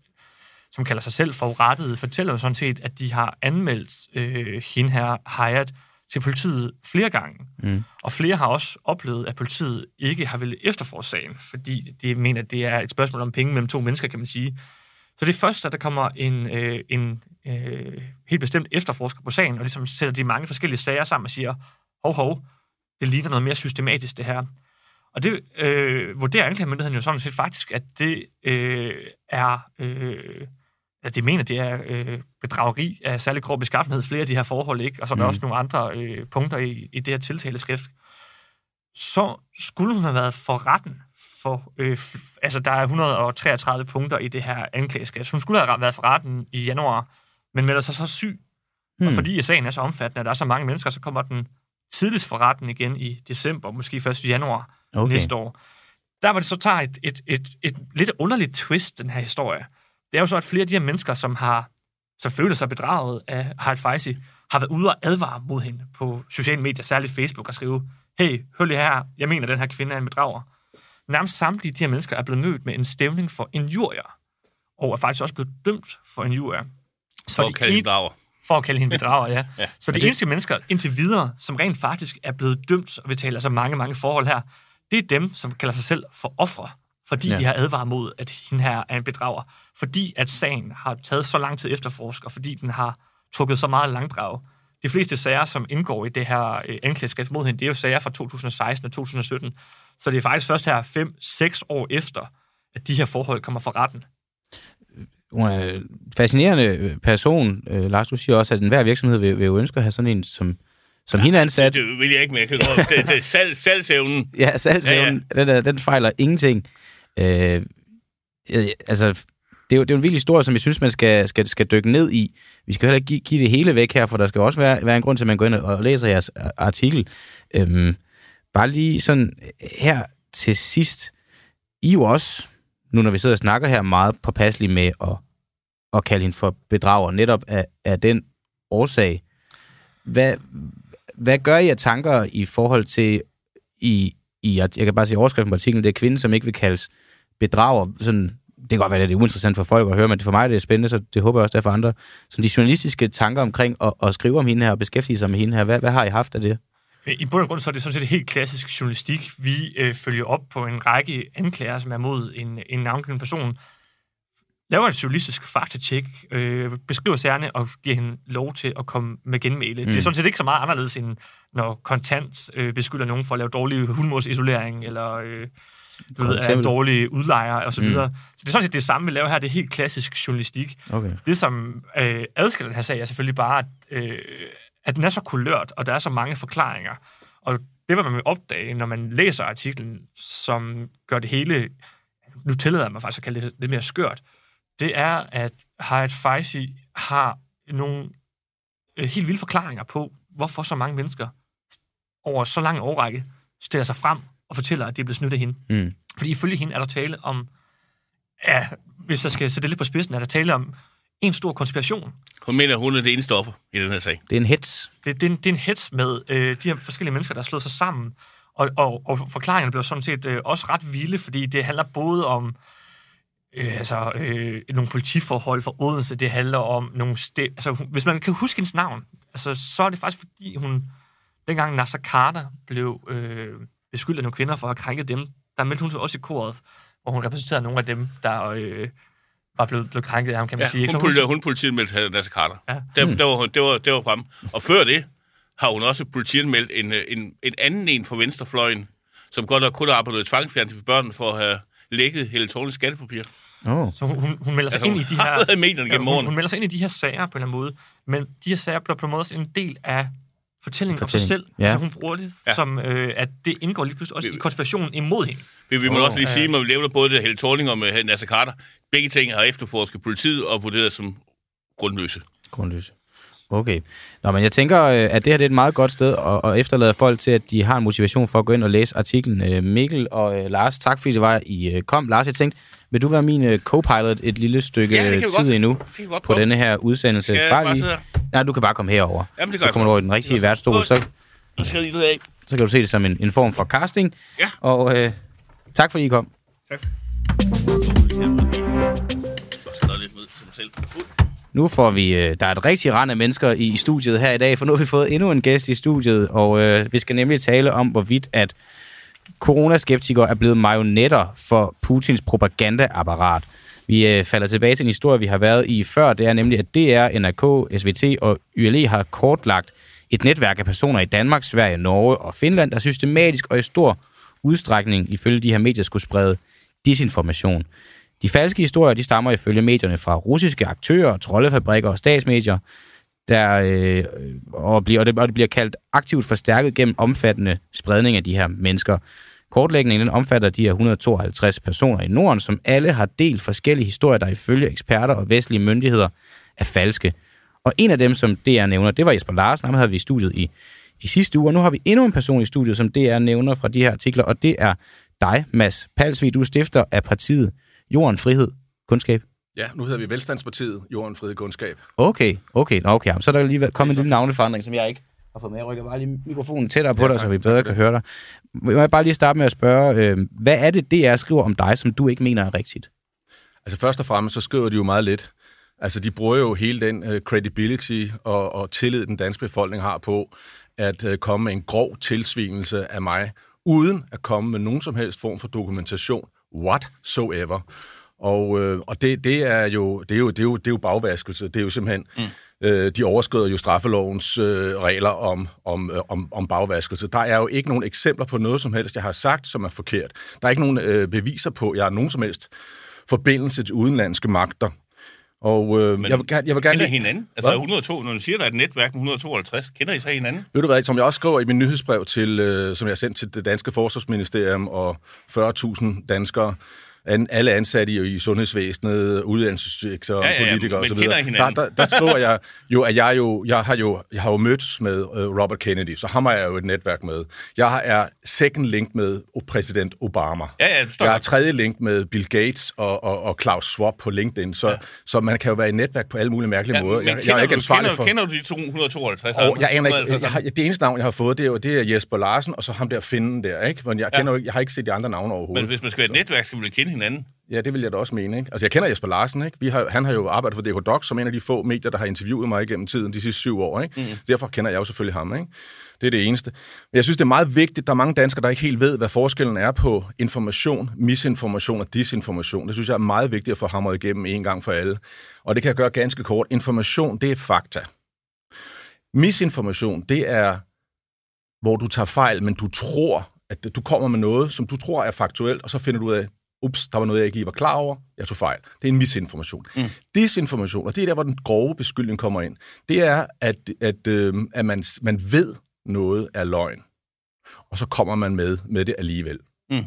som kalder sig selv forurettede, fortæller jo sådan set, at de har anmeldt øh, hende her, Hayat, til politiet flere gange. Mm. Og flere har også oplevet, at politiet ikke har ville efterforske sagen, fordi de mener, at det er et spørgsmål om penge mellem to mennesker, kan man sige. Så det er først, at der kommer en, øh, en øh, helt bestemt efterforsker på sagen, og ligesom sætter de mange forskellige sager sammen og siger, hov, hov, det ligner noget mere systematisk, det her. Og det øh, vurderer anklagemyndigheden jo sådan set faktisk, at det øh, er, øh, at de mener, det er øh, bedrageri af særlig grov beskaffenhed, flere af de her forhold, ikke? Og så er der Mm. også nogle andre øh, punkter i, i det her tiltaleskrift. Så skulle hun have været for retten for, øh, altså der er 133 punkter i det her anklageskrift. Hun skulle have været for retten i januar, men melder sig så syg. Hmm. Og fordi sagen er så omfattende, at der er så mange mennesker, så kommer den tidligst for retten igen i december, måske først i januar Okay. næste år. Der var det så tager et, et, et, et lidt underligt twist, den her historie. Det er jo så, at flere af de her mennesker, som har som føler sig bedraget af Harald Feisi, har været ude og advare mod hende på sociale medier, særligt Facebook, og skrive, hey, hør lige her, jeg mener, at den her kvinde er en bedrager. Nærmest samtlige de her mennesker er blevet mødt med en stævning for injurier, og er faktisk også blevet dømt for injurier. For de at kalde hende en- brager. For at kalde hende bedrager, ja. (laughs) Ja. Så de det- eneste mennesker indtil videre, som rent faktisk er blevet dømt, og vi taler altså mange, mange forhold her, det er dem, som kalder sig selv for ofre, fordi Ja. ja. de har advaret mod, at hende her er en bedrager. Fordi at sagen har taget så lang tid efterforsk, og fordi den har trukket så meget langdrag. De fleste sager, som indgår i det her øh, anklageskrift mod hende, det er jo sager fra 2016 og 2017. Så det er faktisk først her 5-6 år efter, at de her forhold kommer for retten. Hun er en fascinerende øh, person. Øh, Lars, du siger også, at enhver virksomhed vil, vil jo ønske at have sådan en som, som hende ansat. Det vil jeg ikke, men jeg kan godt. Det, det, salg, salgsevnen. (laughs) Ja, salgsevnen, ja, ja. Den, den fejler ingenting. Øh, øh, altså, det er, jo, det er jo en vild historie, som jeg synes, man skal, skal, skal dykke ned i. Vi skal heller ikke give, give det hele væk her, for der skal også være, være en grund til, at man går ind og læser jeres øh, artikel. Øhm, bare lige sådan øh, her til sidst. I jo også, nu når vi sidder og snakker her, meget påpasselige med at, at kalde hende for bedrager, netop af, af den årsag. Hvad, hvad gør I af tanker i forhold til, i, i, jeg kan bare sige overskriften på artiklen, det er kvinden, som ikke vil kaldes bedrager. Sådan, det kan godt være, at det er uinteressant for folk at høre, men for mig det er spændende, så det håber jeg også, det er for andre. Så de journalistiske tanker omkring at, at skrive om hende her og beskæftige sig med hende her, hvad, hvad har I haft af det? I bund og grund så er det sådan set helt klassisk journalistik. Vi øh, følger op på en række anklager, som er mod en, en navngiven person, laver et journalistisk faktatjek, øh, beskriver sagerne og giver hende lov til at komme med genmæle. Mm. Det er sådan set ikke så meget anderledes, end når kontant øh, beskylder nogen for at lave dårlig hulmorsisolering, eller øh, du ved, er en dårlig udlejer, og så Mm. videre. Så det er sådan set det samme, vi laver her. Det er helt klassisk journalistik. Okay. Det, som øh, adskiller den her sag, er selvfølgelig bare, at, øh, at den er så kulørt, og der er så mange forklaringer. Og det, hvad man vil opdage, når man læser artiklen, som gør det hele, nu tillader mig faktisk at kalde det lidt mere skørt, det er, at Hayat Faisi har nogle øh, helt vilde forklaringer på, hvorfor så mange mennesker over så lang årrække stiller sig frem og fortæller, at de er blevet snydt af hende. Mm. Fordi ifølge hende er der tale om, ja, hvis jeg skal sætte det lidt på spidsen, er der tale om en stor konspiration. Hun mener, hun er det eneste offer i den her sag. Det er en hits. Det, det, er en- det er en hets med øh, de her forskellige mennesker, der er slået sig sammen. Og, og, og forklaringerne bliver sådan set øh, også ret vilde, fordi det handler både om øh, altså, øh, nogle politiforhold for Odense, det handler om nogle sted... Altså, hun- hvis man kan huske hendes navn, altså, så er det faktisk fordi, hun dengang Nasser Carter blev øh, beskyldt nogle kvinder for at have krænket dem, der meldte hun sig også i koret, hvor hun repræsenterede nogle af dem, der øh, var blevet, blevet krænket af ham, kan man Ja, sige. Ikke? hun, politi, hun politianmeldte Lasse Carter. Ja. Der, der, var, hun- det, var, det var frem. Og før det har hun også politianmeldt en, øh, en, en anden en fra Venstrefløjen, som godt nok kun har arbejdet tvangsfjernsyn for børnene for at have lækket hele tårnens skattepapir. Oh. Så hun, hun, hun melder sig Altså, ind i hun de her... medierne gennem hun, årene. hun melder sig ind i de her sager på en eller anden måde, men de her sager bliver på en måde også en del af fortællingen om sig Fortælling, selv. ja. Altså hun bruger det Ja. som, øh, at det indgår lige pludselig også i konspirationen imod hende. Vi, vi må Åh, også lige ja. sige, at vi laver både det Helle Thorning og med Nasser Carter. Begge ting har efterforsket politiet og vurderet som grundløse. Grundløse. Okay. Nå, men jeg tænker, øh, at det her det er et meget godt sted at, at efterlade folk til, at de har en motivation for at gå ind og læse artiklen. Øh, Mikkel og øh, Lars, tak fordi det var, I øh, kom. Lars, jeg tænkte, vil du være min øh, co-pilot et lille stykke Ja, vi tid godt. endnu på prøve. denne her udsendelse? Skal bare sidde her? Nej, du kan bare komme herover. Jamen, det så kommer du over i den rigtige værtsstol, så, Så lige kan du se det som en, en form for casting. Ja. Og øh, tak fordi I kom. Selv. Nu får vi, øh, der er et rigtig rand af mennesker i, i studiet her i dag, for nu har vi fået endnu en gæst i studiet, og øh, vi skal nemlig tale om, hvorvidt at coronaskeptikere er blevet marionetter for Putins propagandaapparat. Vi øh, falder tilbage til en historie, vi har været i før. Det er nemlig, at DR, NRK, SVT og YLE har kortlagt et netværk af personer i Danmark, Sverige, Norge og Finland, der systematisk og i stor udstrækning, ifølge de her medier, skulle sprede disinformation. De falske historier, de stammer ifølge medierne fra russiske aktører, troldefabrikker og statsmedier, der, øh, og, bliver, og, det, og det bliver kaldt aktivt forstærket gennem omfattende spredning af de her mennesker. Kortlægningen den omfatter de her 152 personer i Norden, som alle har delt forskellige historier, der ifølge eksperter og vestlige myndigheder er falske. Og en af dem, som DR nævner, det var Jesper Larsen. Ham havde vi i studiet i, i sidste uge, og nu har vi endnu en person i studiet, som DR nævner fra de her artikler, og det er dig, Mads Palsvig. Du er stifter af partiet Jorden, Frihed, Kundskab. Ja, nu hedder vi Velstandspartiet, Jorden, Frihed, Kundskab. Okay, okay, nå, okay. Så er der lige kommet en lille navneforandring, som jeg ikke har fået med. Jeg rykker bare lige mikrofonen tættere på Ja, dig, tak, så vi bedre kan høre dig. Må jeg bare lige starte med at spørge, øh, hvad er det, DR skriver om dig, som du ikke mener er rigtigt? Altså først og fremmest, så skriver de jo meget lidt. Altså de bruger jo hele den uh, credibility og, og tillid, den danske befolkning har på, at uh, komme med en grov tilsvingelse af mig, uden at komme med nogen som helst form for dokumentation whatsoever. Og, øh, og det, det, er jo, det, er jo, det, er jo, det er jo bagvaskelse. Det er jo simpelthen... Mm. Øh, de overskrider jo straffelovens øh, regler om, om, øh, om, om bagvaskelse. Der er jo ikke nogen eksempler på noget som helst, jeg har sagt, som er forkert. Der er ikke nogen øh, beviser på, jeg har nogen som helst forbindelse til udenlandske magter. Og øh, Men jeg vil, gerne- jeg vil gerne... Kender hinanden? Altså, Hvad? 102, når du siger, der er et netværk med 152, kender I så hinanden? Ved du hvad, som jeg også skriver i min nyhedsbrev, til, øh, som jeg har sendt til det danske forsvarsministerium og 40.000 danskere, an, alle ansatte i, i sundhedsvæsenet, uddannelsessektor, Ja, ja, ja, politikere osv. Der, der, der skriver jeg jo, at jeg jo, jeg har jo, jeg har jo mødtes med øh, Robert Kennedy, så ham har jeg jo et netværk med. Jeg er second link med præsident Obama. Ja, ja, Jeg er tredje link med Bill Gates og, og, og Klaus Schwab på LinkedIn, så, ja. så man kan jo være i netværk på alle mulige mærkelige Ja, måder. Jeg, kender, jeg er ikke du, ansvarlig kender, for... kender du de 252? Og jeg aner ikke, 152? jeg har, det eneste navn, jeg har fået, det er jo det er Jesper Larsen, og så ham der finden der, ikke? Men jeg, Ja. kender, jo ikke- jeg har ikke set de andre navne overhovedet. Men hvis man skal være et netværk, skal man kende hinanden? Ja, det vil jeg da også mene, ikke? Altså, jeg kender Jesper Larsen, ikke? Vi har, han har jo arbejdet for DK Doc, som en af de få medier, der har interviewet mig igennem tiden de sidste syv år, ikke? Mm. Derfor kender jeg jo selvfølgelig ham, ikke? Det er det eneste. Men jeg synes, det er meget vigtigt. Der er mange danskere, der ikke helt ved, hvad forskellen er på information, misinformation og disinformation. Det synes jeg er meget vigtigt at få hamret igennem en gang for alle. Og det kan jeg gøre ganske kort. Information, det er fakta. Misinformation, det er, hvor du tager fejl, men du tror, at du kommer med noget, som du tror er faktuelt, og så finder du ud af, ups, der var noget, jeg ikke lige var klar over, jeg tog fejl. Det er en misinformation. Mm. Disinformation, og det er der, hvor den grove beskyldning kommer ind, det er, at, at, øh, at man, man ved noget er løgn, og så kommer man med, med det alligevel. Mm.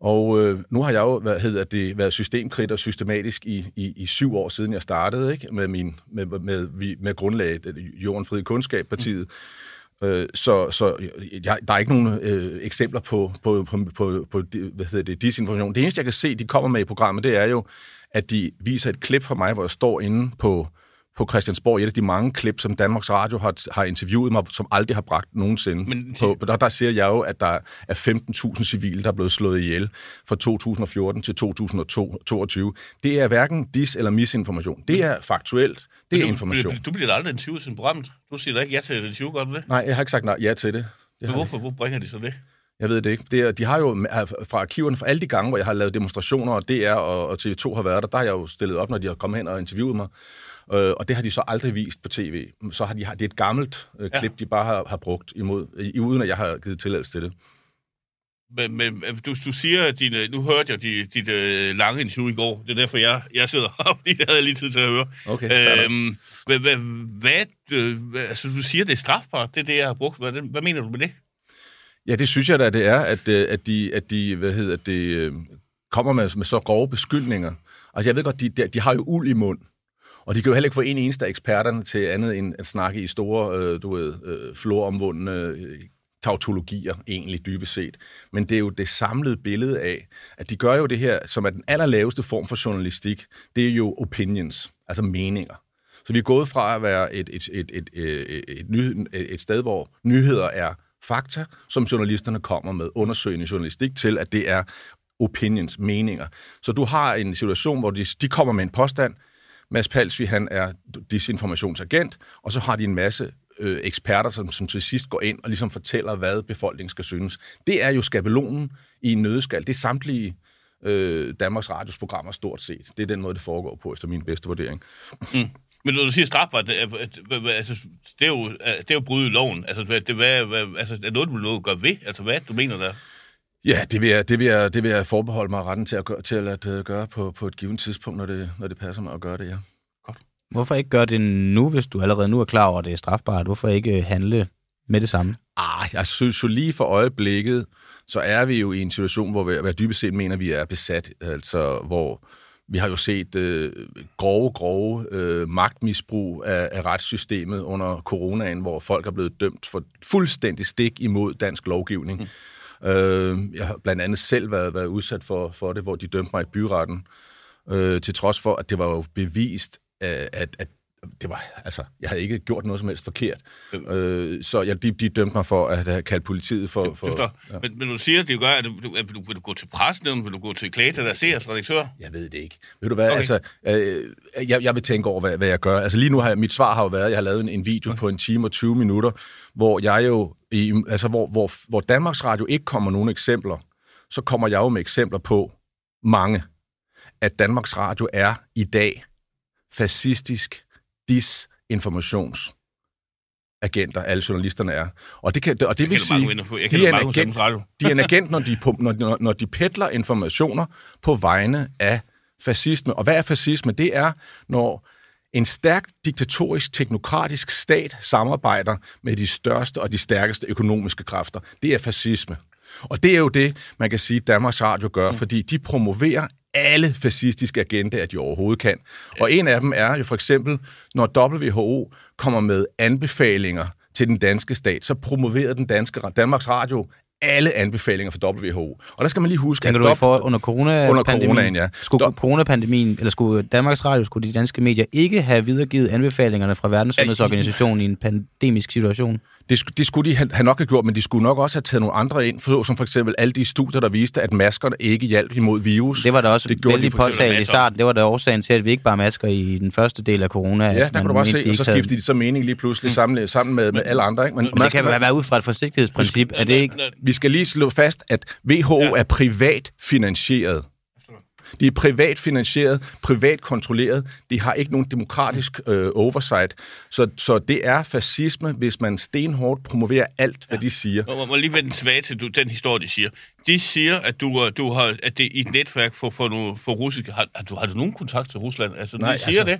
Og øh, nu har jeg jo hvad hedder det, været systemkriter systematisk i, i, i syv år siden jeg startede ikke med min med, med, med, med grundlaget Jorden Fri Kundskab partiet. Mm. Øh, så så jeg, der er ikke nogen øh, eksempler på, på, på, på, på hvad hedder det, disinformation. Det eneste, jeg kan se, de kommer med i programmet, det er jo, at de viser et klip fra mig, hvor jeg står inde på, på Christiansborg, et af de mange klip, som Danmarks Radio har, har interviewet mig, som aldrig har bragt nogensinde. Men de- på, der, der siger jeg jo, at der er 15.000 civile, der er blevet slået ihjel fra 2014 til 2022. Det er hverken dis- eller misinformation. Det er faktuelt. Det er du, information. Du, du bliver aldrig interviewet til programmet. Du siger da ikke ja til et interview, gør du det? Nej, jeg har ikke sagt nej, ja til det. det Men hvorfor? Hvor bringer de så det? Jeg ved det ikke. Det er, de har jo fra arkiverne, fra alle de gange, hvor jeg har lavet demonstrationer, og DR og, og TV2 har været der, der har jeg jo stillet op, når de har kommet hen og interviewet mig. Øh, og det har de så aldrig vist på tv. Så har de, det er et gammelt øh, Ja. klip, de bare har, har brugt imod, i, uden at jeg har givet tilladelse til det. Men, men du, du siger, at dine, nu hørte jeg dit, dit uh, lange interview i går. Det er derfor, jeg, jeg sidder (laughs) heroppe, fordi det havde jeg lige tid til at høre. Okay, øhm, hvad, hvad, hvad, øh, altså, du siger, det er strafbart, det er det, jeg har brugt. Hvad, hvad mener du med det? Ja, det synes jeg da, det er, at, øh, at, de, at de hvad hedder det, øh, kommer med, med så grove beskyldninger. Altså, jeg ved godt, de, de, de har jo uld i mund. Og de kan jo heller ikke få en eneste af eksperterne til andet end at snakke i store, øh, du ved, øh, floromvundne øh, tautologier, egentlig dybest set. Men det er jo det samlede billede af, at de gør jo det her, som er den allerlaveste form for journalistik, det er jo opinions, altså meninger. Så vi er gået fra at være et, et, et, et, et, et, ny, et sted, hvor nyheder er fakta, som journalisterne kommer med, undersøgende journalistik til, at det er opinions, meninger. Så du har en situation, hvor de, de kommer med en påstand, Mads Palsvi, han er disinformationsagent, og så har de en masse øh, eksperter, som, som til sidst går ind og ligesom fortæller, hvad befolkningen skal synes. Det er jo skabelonen i en nødskal. Det er samtlige øh, Danmarks Radios programmer stort set. Det er den måde, det foregår på, efter min bedste vurdering. Mm. Men når du siger strafbart, er, altså, det er, jo, det er jo bryde loven. Altså, det, hvad, hvad, altså, er noget, du vil gøre ved? Altså, hvad du mener der? Ja, det vil jeg, det vil jeg, det vil jeg forbeholde mig retten til at, gøre, til at gøre på, på et givet tidspunkt, når det, når det passer mig at gøre det, ja. Hvorfor ikke gøre det nu, hvis du allerede nu er klar over, at det er strafbart? Hvorfor ikke øh, handle med det samme? Ah, jeg synes jo lige for øjeblikket, så er vi jo i en situation, hvor vi, hvad jeg dybest set mener, vi er besat. Altså, hvor vi har jo set øh, grove, grove øh, magtmisbrug af, af retssystemet under coronaen, hvor folk er blevet dømt for fuldstændig stik imod dansk lovgivning. Mm. Øh, jeg har blandt andet selv været, været udsat for, for det, hvor de dømte mig i byretten, øh, til trods for, at det var jo bevist, at, at det var, altså, jeg havde ikke gjort noget som helst forkert. Øh, så jeg, de, de dømte mig for at have kaldt politiet for... for ja. men, men du siger, at det gør, at du, at vil, du, vil du gå til pressen, vil du gå til Klata, der ser redaktør? Jeg ved det ikke. Ved du hvad, okay. altså, øh, jeg, jeg vil tænke over, hvad, hvad jeg gør. Altså lige nu har jeg, mit svar har jo været, at jeg har lavet en, en video okay. på en time og 20 minutter, hvor jeg jo, i, altså hvor, hvor, hvor Danmarks Radio ikke kommer nogen eksempler, så kommer jeg jo med eksempler på mange, at Danmarks Radio er i dag fascistisk, disinformations agenter, alle journalisterne er. Og det, kan, og det vil sige, de er, en agent, de er en agent, når de, når, når de pedler informationer på vegne af fascisme. Og hvad er fascisme? Det er, når en stærk diktatorisk, teknokratisk stat samarbejder med de største og de stærkeste økonomiske kræfter. Det er fascisme. Og det er jo det, man kan sige, Danmarks Radio gør, mm. fordi de promoverer alle fascistiske agendaer, de overhovedet kan. Og en af dem er jo for eksempel, når WHO kommer med anbefalinger til den danske stat, så promoverer den danske Danmarks Radio alle anbefalinger fra WHO. Og der skal man lige huske... Tænker du for under corona Under coronaen, ja. Skulle Do- coronapandemien, eller skulle Danmarks Radio, skulle de danske medier ikke have videregivet anbefalingerne fra Verdenssundhedsorganisationen i en pandemisk situation? Det, det skulle de have nok have gjort, men de skulle nok også have taget nogle andre ind, for, som for eksempel alle de studier, der viste, at maskerne ikke hjalp imod virus. Det var da også det vældig påtalt i starten. Det var da årsagen til, at vi ikke bare masker i den første del af corona. Ja, der kan du bare se, og så skiftede de så mening lige pludselig mm. sammen, sammen med, med alle andre. Ikke? Men, men det kan være ud fra et forsigtighedsprincip. Er det ikke? Vi skal lige slå fast, at WHO ja. er privat finansieret. De er privat finansieret, privat kontrolleret. De har ikke nogen demokratisk øh, oversight. Så, så det er fascisme, hvis man stenhårdt promoverer alt, hvad de siger. Jeg må lige vende tilbage til du, den historie, de siger. De siger, at du, du har, at det er i et netværk for, for, for, for russiske... Har, har, du, har du nogen kontakt til Rusland? Altså, Nej, de siger altså,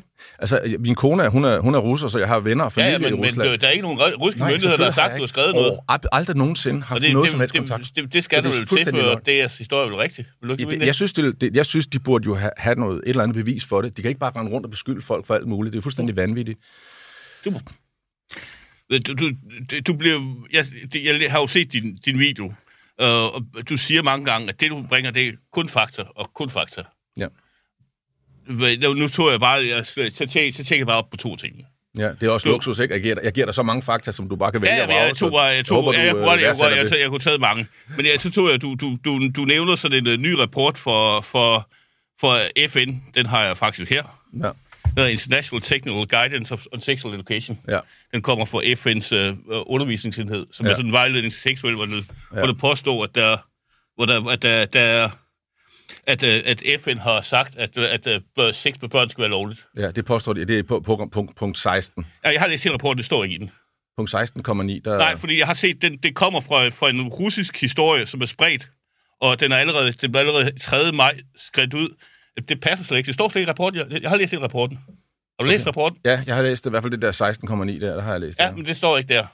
det? Altså, min kone, hun er, hun er russer, så jeg har venner og familie ja, ja, men, i Rusland. Men der er ikke nogen russiske Nej, myndigheder, der har sagt, at du har skrevet noget? Oh, aldrig nogensinde haft det, noget det, som helst kontakt. Det, det, det skal du vel tilføre, det er historie vel rigtigt? Vil du ikke det, jeg, synes, det, det, jeg synes, de burde jo have, have noget, et eller andet bevis for det. De kan ikke bare rende rundt og beskylde folk for alt muligt. Det er fuldstændig vanvittigt. Super. Du, du, du bliver, jeg, jeg har jo set din, din video, uh, og du siger mange gange, at det, du bringer, det er kun fakta, og kun fakta. Ja. Nu tror jeg bare, jeg, så, så, så tænker jeg bare op på to ting. Ja, det er også du, luksus, ikke? Jeg giver, dig, jeg giver dig så mange fakta, som du bare kan vælge ja, vrage. Jeg, tog, jeg, jeg, tog, jeg, jeg, jeg, jeg, jeg, jeg, jeg, jeg kunne tage mange. Men jeg, så tog jeg, du, du, du, du nævner sådan en uh, ny rapport for, for for FN, den har jeg faktisk her. Ja. Den er International Technical Guidance on Sexual Education. Ja. Den kommer fra FN's uh, øh, undervisningsenhed, som ja. er sådan en vejledning til seksuel, hvor det, ja. hvor det påstår, at der, hvor der, at der, der at, øh, at FN har sagt, at, at, at sex med børn skal være lovligt. Ja, det påstår de. Det er på, på, punkt, punkt 16. Ja, jeg har læst hele rapporten, det står ikke i den. Punkt 16,9, der... Nej, fordi jeg har set, den, det kommer fra, fra en russisk historie, som er spredt og den er allerede, det blev allerede 3. maj skrevet ud. Det passer slet ikke. Det står slet ikke i rapporten. Jeg, jeg har læst hele rapporten. Har du okay. læst rapporten? Ja, jeg har læst det, i hvert fald det der 16,9 der, der har jeg læst. Ja, der. men det står ikke der.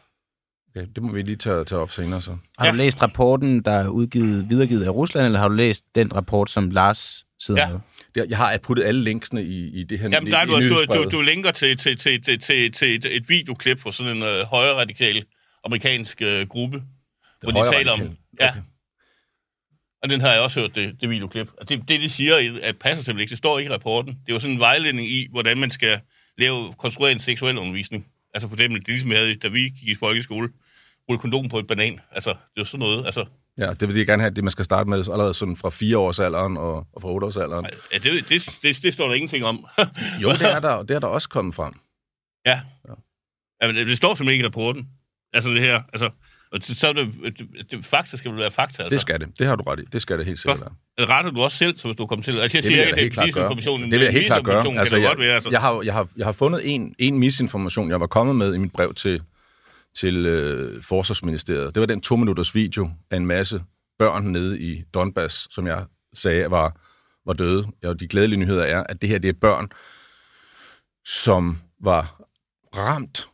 Okay, det må vi lige tage, tage op senere så. Har du læst rapporten, der er udgivet, videregivet af Rusland, eller har du læst den rapport, som Lars sidder ja. med? Det, jeg har puttet alle linksene i, i det her Jamen, der, i, du, du, du linker til, til, til, til, til, til et, et videoklip fra sådan en uh, højre radikal amerikansk uh, gruppe, det hvor de taler om... Ja, okay. Og den har jeg også hørt, det, det videoklip. Og det, det, de siger, at passer simpelthen ikke. Det står ikke i rapporten. Det er jo sådan en vejledning i, hvordan man skal lave, konstruere en seksuel undervisning. Altså for eksempel, det er ligesom jeg havde, da vi gik i folkeskole, rulle kondom på et banan. Altså, det er jo sådan noget. Altså, Ja, det vil de gerne have, det man skal starte med allerede sådan fra fire års alderen og, og fra otte års alderen. Ja, det, det, det, det står der ingenting om. (laughs) jo, det er der, det er der også kommet frem. Ja. ja. ja men det, det står simpelthen ikke i rapporten. Altså det her, altså, og så er det, det, det, fakta skal vel være fakta. Altså. Det skal det. Det har du ret i. Det skal det helt sikkert være. Retter du også selv, så hvis du kommer til? Altså, jeg siger ikke, at det er misinformation. Det vil jeg helt klart gøre. Altså, jeg, være, altså. jeg, har, jeg, har, jeg har fundet en, en misinformation, jeg var kommet med i mit brev til, til øh, Forsvarsministeriet. Det var den to-minutters video af en masse børn nede i Donbass, som jeg sagde, var, var døde. Og de glædelige nyheder er, at det her det er børn, som var ramt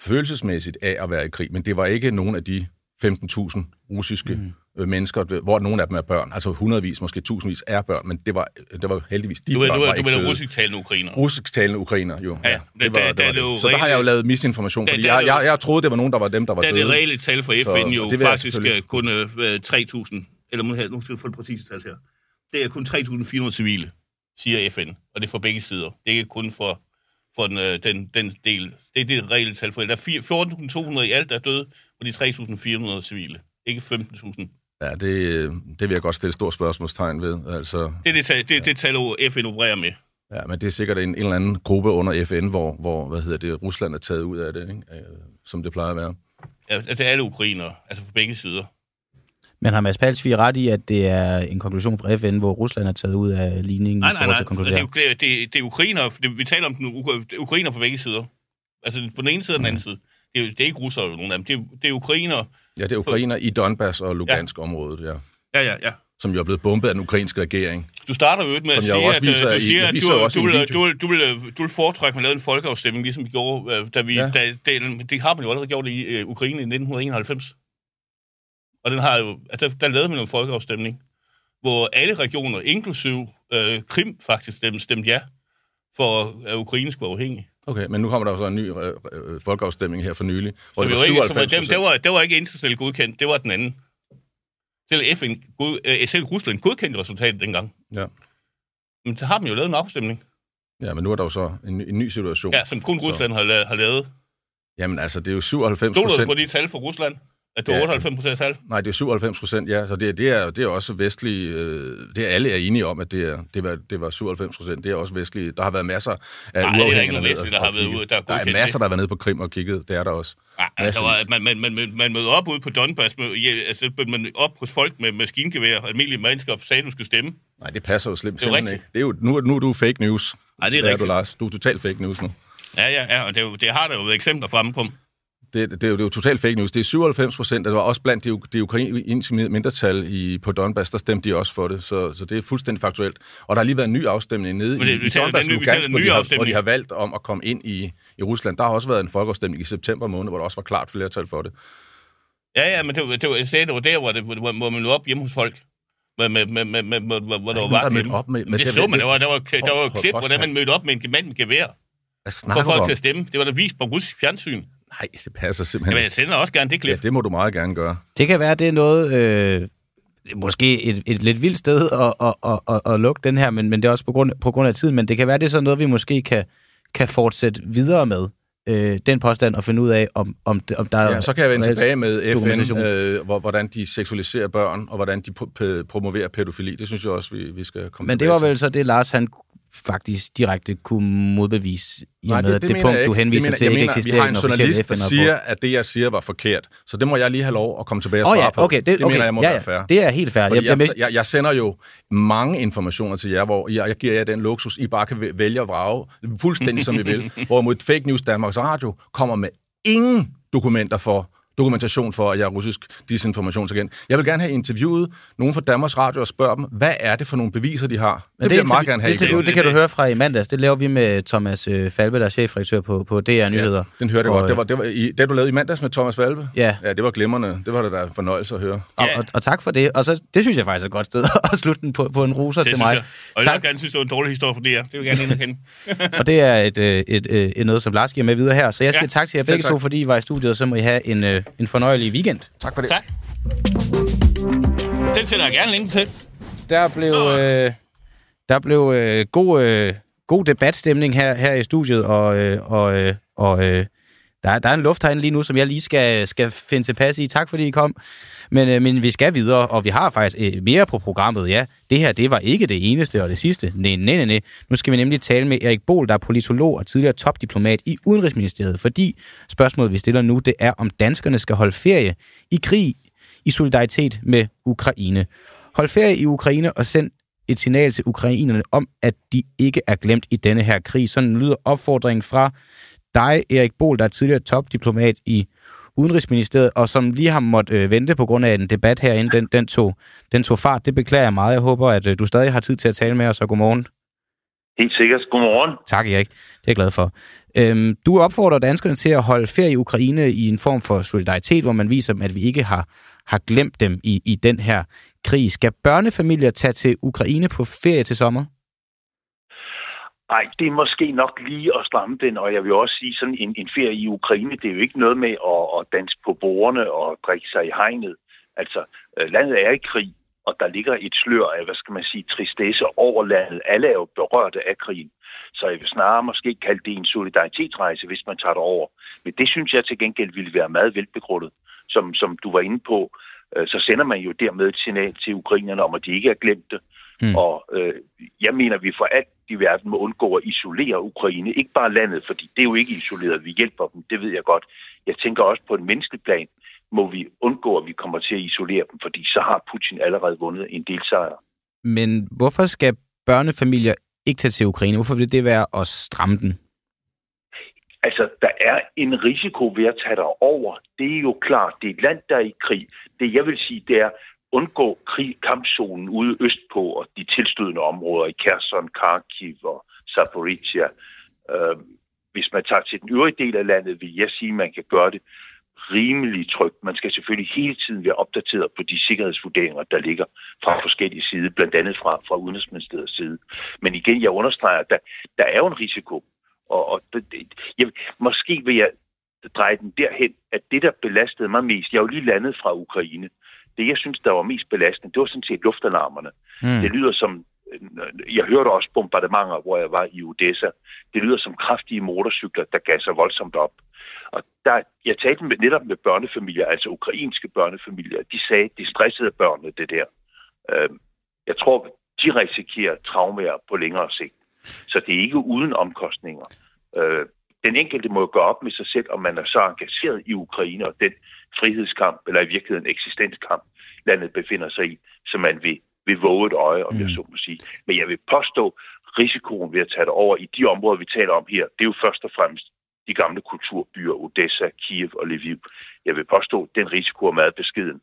følelsesmæssigt af at være i krig, men det var ikke nogen af de 15.000 russiske mm øh, mennesker, hvor nogle af dem er børn, altså hundredvis, måske tusindvis er børn, men det var, det var heldigvis de Du er, børn, du er, var du ikke er døde. russisk-talende ukrainer. Russisk-talende ukrainer, jo. Ja, det det- var, det var er det det. Så der har jeg jo lavet misinformation, Der- fordi er jeg, det jeg, jeg troede, det var nogen, der var dem, der var Der er det døde. reelle tal for Så FN jo det jeg faktisk øh, kun øh, 3.000, eller nu her- nu skal vi få det præcise tal her. Det er kun 3.400 civile, siger FN, og det er for begge sider. Det er ikke kun for, for den, øh, den, den del. Det er det reelle tal for Der er fire- 14.200 i alt, der er døde, og de 3.400 civile. Ikke 15.000. Ja, det, det vil jeg godt stille stort spørgsmålstegn ved. Altså, Det er det, tal, det, er det tal, FN opererer med. ja, men det er sikkert en, en eller anden gruppe under FN, hvor, hvor hvad hedder det, Rusland er taget ud af det, ikke? Øh, som det plejer at være. Ja, det er alle ukrainere, altså for begge sider. Men har Mads Palsvig ret i, at det er en konklusion fra FN, hvor Rusland er taget ud af ligningen Nej, nej, nej. til at konkludere? Det er, det, det, det er ukrainer. Det, vi taler om den, er ukrainer på begge sider. Altså på den ene side og den anden side. Det er, det er ikke russere, nogen af dem. Det er, det er ukrainer. Ja, det er ukrainer i Donbass og Lugansk-området, ja. Ja, ja, ja. Som jo er blevet bombet af den ukrainske regering. Du starter jo med at sige, at, øh, viser du siger, at du, du, vil, du, vil, du, vil, øh, du vil foretrække, at man lavede en folkeafstemning, ligesom vi gjorde, øh, da vi, Ja. ja. da, det, det har man jo allerede gjort i øh, Ukraine i 1991. Og den har jo, altså, der, lavede man jo en folkeafstemning, hvor alle regioner, inklusiv øh, Krim, faktisk stemte, stemte ja, for at Ukraine skulle være uafhængig. Okay, men nu kommer der jo så en ny øh, øh, folkeafstemning her for nylig, hvor Så det var var ikke, så var, 97 det, det, var, det var ikke internationalt godkendt, det var den anden. Selv FN, god, øh, selv Rusland godkendte resultatet dengang. Ja. Men så har man jo lavet en afstemning, Ja, men nu er der jo så en, ny- en ny situation. ja, som kun Så- Rusland har, la- har lavet. Jamen altså, det er jo 97 Stoler du procent. på de tal for Rusland? At det Ja. var 98 procent tal? Nej, det er 97 procent, ja. Så det, det, er, det er også vestlige... Øh, det er alle er enige om, at det, er, det, var, det var 97 procent. Det er også vestlige. Der har været masser af Nej, det er ikke nogen vestlige, der har været ude- der Der er masser, der har været nede på Krim og kigget. Det er der også. Nej, altså, der var, man, man, man, man, mødte op ude på Donbass, med, ja, altså, man op hos folk med maskingevær almindelige mennesker og sagde, at du skulle stemme. Nej, det passer jo slemt er simpelthen ikke. Det er jo, nu, nu er du fake news. Nej, det er er rigtigt. du, Lars. Du er totalt fake news nu. Ja, ja, ja, og det, er det har der jo været eksempler fremme på. Det, det, er jo, det er jo totalt fake news. Det er 97 procent, det var også blandt de, de ukrainske mindretal i, på Donbass, der stemte de også for det, så, så det er fuldstændig faktuelt. Og der har lige været en ny afstemning nede det- i, i Donbass, den Lugansk, hvor, de har, hvor de har valgt om at komme ind i, i Rusland. Der har også været en folkeafstemning i september måned, hvor der også var klart flertal for det. Ja, ja, men det, var- det, var, det var der, hvor, det, hvor, hvor man nåede op hjemme hos folk. Med, med, med, med, med, hvor, hvor der var hjemme. op med- med det det- så man, det- der var, der var, der var klip, hvordan man mødte op med en mand med gevær. For folk til at stemme. Det var der vist på russisk fjernsyn. Nej, det passer simpelthen Jamen, jeg sender også gerne det klip. Ja, det må du meget gerne gøre. Det kan være, det er noget... Øh, måske et, et lidt vildt sted at, at, at, at, at lukke den her, men, men det er også på grund, på grund af tiden. Men det kan være, det er sådan noget, vi måske kan, kan fortsætte videre med. Øh, den påstand og finde ud af, om, om, det, om der Ja, så kan jeg vende tilbage med FN, øh, hvor, hvordan de seksualiserer børn, og hvordan de pro- p- promoverer pædofili. Det synes jeg også, vi, vi skal komme Men det var til. vel så det, Lars han faktisk direkte kunne modbevise, i og med, at det, mener punkt, du henviser det mener, til, jeg ikke mener, eksisterer Vi har en journalist, der siger, at det, jeg siger, var forkert. Så det må jeg lige have lov at komme tilbage og svare ja, på. okay, det, det okay. mener jeg må ja, være fair. Det er helt fair. Fordi Jeg, jeg, jeg, jeg, sender jo mange informationer til jer, hvor jeg, jeg giver jer den luksus, I bare kan væ- vælge at vrage, fuldstændig som I vil. (laughs) Hvorimod Fake News Danmarks Radio kommer med ingen dokumenter for dokumentation for, at jeg er russisk disinformationsagent. Jeg vil gerne have interviewet nogen fra Danmarks Radio og spørge dem, hvad er det for nogle beviser, de har? Det, Men vil jeg meget gerne have. Det, interview, det kan du høre fra i mandags. Det laver vi med Thomas øh, Falbe, der er chefredaktør på, på DR Nyheder. Den hørte jeg Og, godt. Det var, det var i, det, du lavede i mandags med Thomas Valve? Ja. Ja, det var glimrende. Det var da en fornøjelse at høre. Og, og, og tak for det. Og så, det synes jeg faktisk er et godt sted (laughs) at slutte den på, på en roser Det til mig. jeg. Og jeg Tak. vil gerne synes, det var en dårlig historie for det her. Det vil jeg gerne ind og (laughs) det er et, øh, et, et, et noget, som Lars giver med videre her. Så jeg siger Ja, tak til jer begge to, fordi I var i studiet, så må I have en, øh, en fornøjelig weekend. Tak for det. Tak. Den sender jeg gerne link til. Der blev, øh, der blev øh, god, øh, god debatstemning her, her i studiet, og, øh, og, øh, og øh, der, der er en luft herinde lige nu, som jeg lige skal, skal finde tilpas i. Tak fordi I kom. Men, øh, men vi skal videre, og vi har faktisk øh, mere på programmet, ja. Det her, det var ikke det eneste og det sidste. Nej, nej, nej, nej. Nu skal vi nemlig tale med Erik Bol, der er politolog og tidligere topdiplomat i Udenrigsministeriet, fordi spørgsmålet, vi stiller nu, det er, om danskerne skal holde ferie i krig i solidaritet med Ukraine. Hold ferie i Ukraine og send et signal til ukrainerne om, at de ikke er glemt i denne her krig. Sådan lyder opfordringen fra dig, Erik Bol, der er tidligere topdiplomat i Udenrigsministeriet, og som lige har måttet øh, vente på grund af en debat herinde, den, den, tog, den tog fart. Det beklager jeg meget. Jeg håber, at øh, du stadig har tid til at tale med os, og godmorgen. Helt sikkert. Godmorgen. Tak, Erik. Det er jeg glad for. Øhm, du opfordrer danskerne til at holde ferie i Ukraine i en form for solidaritet, hvor man viser dem, at vi ikke har, har glemt dem i, i den her krig. Skal børnefamilier tage til Ukraine på ferie til sommer? Nej, det er måske nok lige at stramme den, og jeg vil også sige, sådan en, en ferie i Ukraine, det er jo ikke noget med at, at danse på bordene og drikke sig i hegnet. Altså, øh, landet er i krig, og der ligger et slør af, hvad skal man sige, tristesse over landet. Alle er jo berørte af krigen. Så jeg vil snarere måske kalde det en solidaritetsrejse, hvis man tager det over. Men det synes jeg til gengæld ville være meget velbegrundet. Som, som du var inde på, øh, så sender man jo dermed et signal til ukrainerne om, at de ikke er glemt det. Mm. Og øh, jeg mener, vi for alt i verden må undgå at isolere Ukraine. Ikke bare landet, fordi det er jo ikke isoleret. Vi hjælper dem, det ved jeg godt. Jeg tænker også på en menneskelig plan må vi undgå, at vi kommer til at isolere dem, fordi så har Putin allerede vundet en del sejre. Men hvorfor skal børnefamilier ikke tage til Ukraine? Hvorfor vil det være at stramme den? Altså, der er en risiko ved at tage over. Det er jo klart, det er et land, der er i krig. Det jeg vil sige, det er undgå krig, kampzonen ude østpå og de tilstødende områder i Kherson, Kharkiv og Zaporizhia. Øh, hvis man tager til den øvrige del af landet, vil jeg sige, at man kan gøre det rimelig trygt. Man skal selvfølgelig hele tiden være opdateret på de sikkerhedsvurderinger, der ligger fra forskellige sider, blandt andet fra, fra Udenrigsministeriets side. Men igen, jeg understreger, at der, der er jo en risiko. Og, og det, jeg, måske vil jeg dreje den derhen, at det, der belastede mig mest, jeg er jo lige landet fra Ukraine, det, jeg synes, der var mest belastende, det var sådan set luftalarmerne. Mm. Det lyder som jeg hørte også bombardementer, hvor jeg var i Odessa. Det lyder som kraftige motorcykler, der gasser voldsomt op. Og der, jeg talte med, netop med børnefamilier, altså ukrainske børnefamilier. De sagde, de stressede børnene, det der. Øh, jeg tror, de risikerer traumer på længere sigt. Så det er ikke uden omkostninger. Den enkelte må gøre op med sig selv, om man er så engageret i Ukraine og den frihedskamp, eller i virkeligheden eksistenskamp, landet befinder sig i, så man vil, vil våge et øje, om mm. jeg så må sige. Men jeg vil påstå, risikoen ved at tage det over i de områder, vi taler om her, det er jo først og fremmest de gamle kulturbyer, Odessa, Kiev og Lviv. Jeg vil påstå, at den risiko er meget beskeden.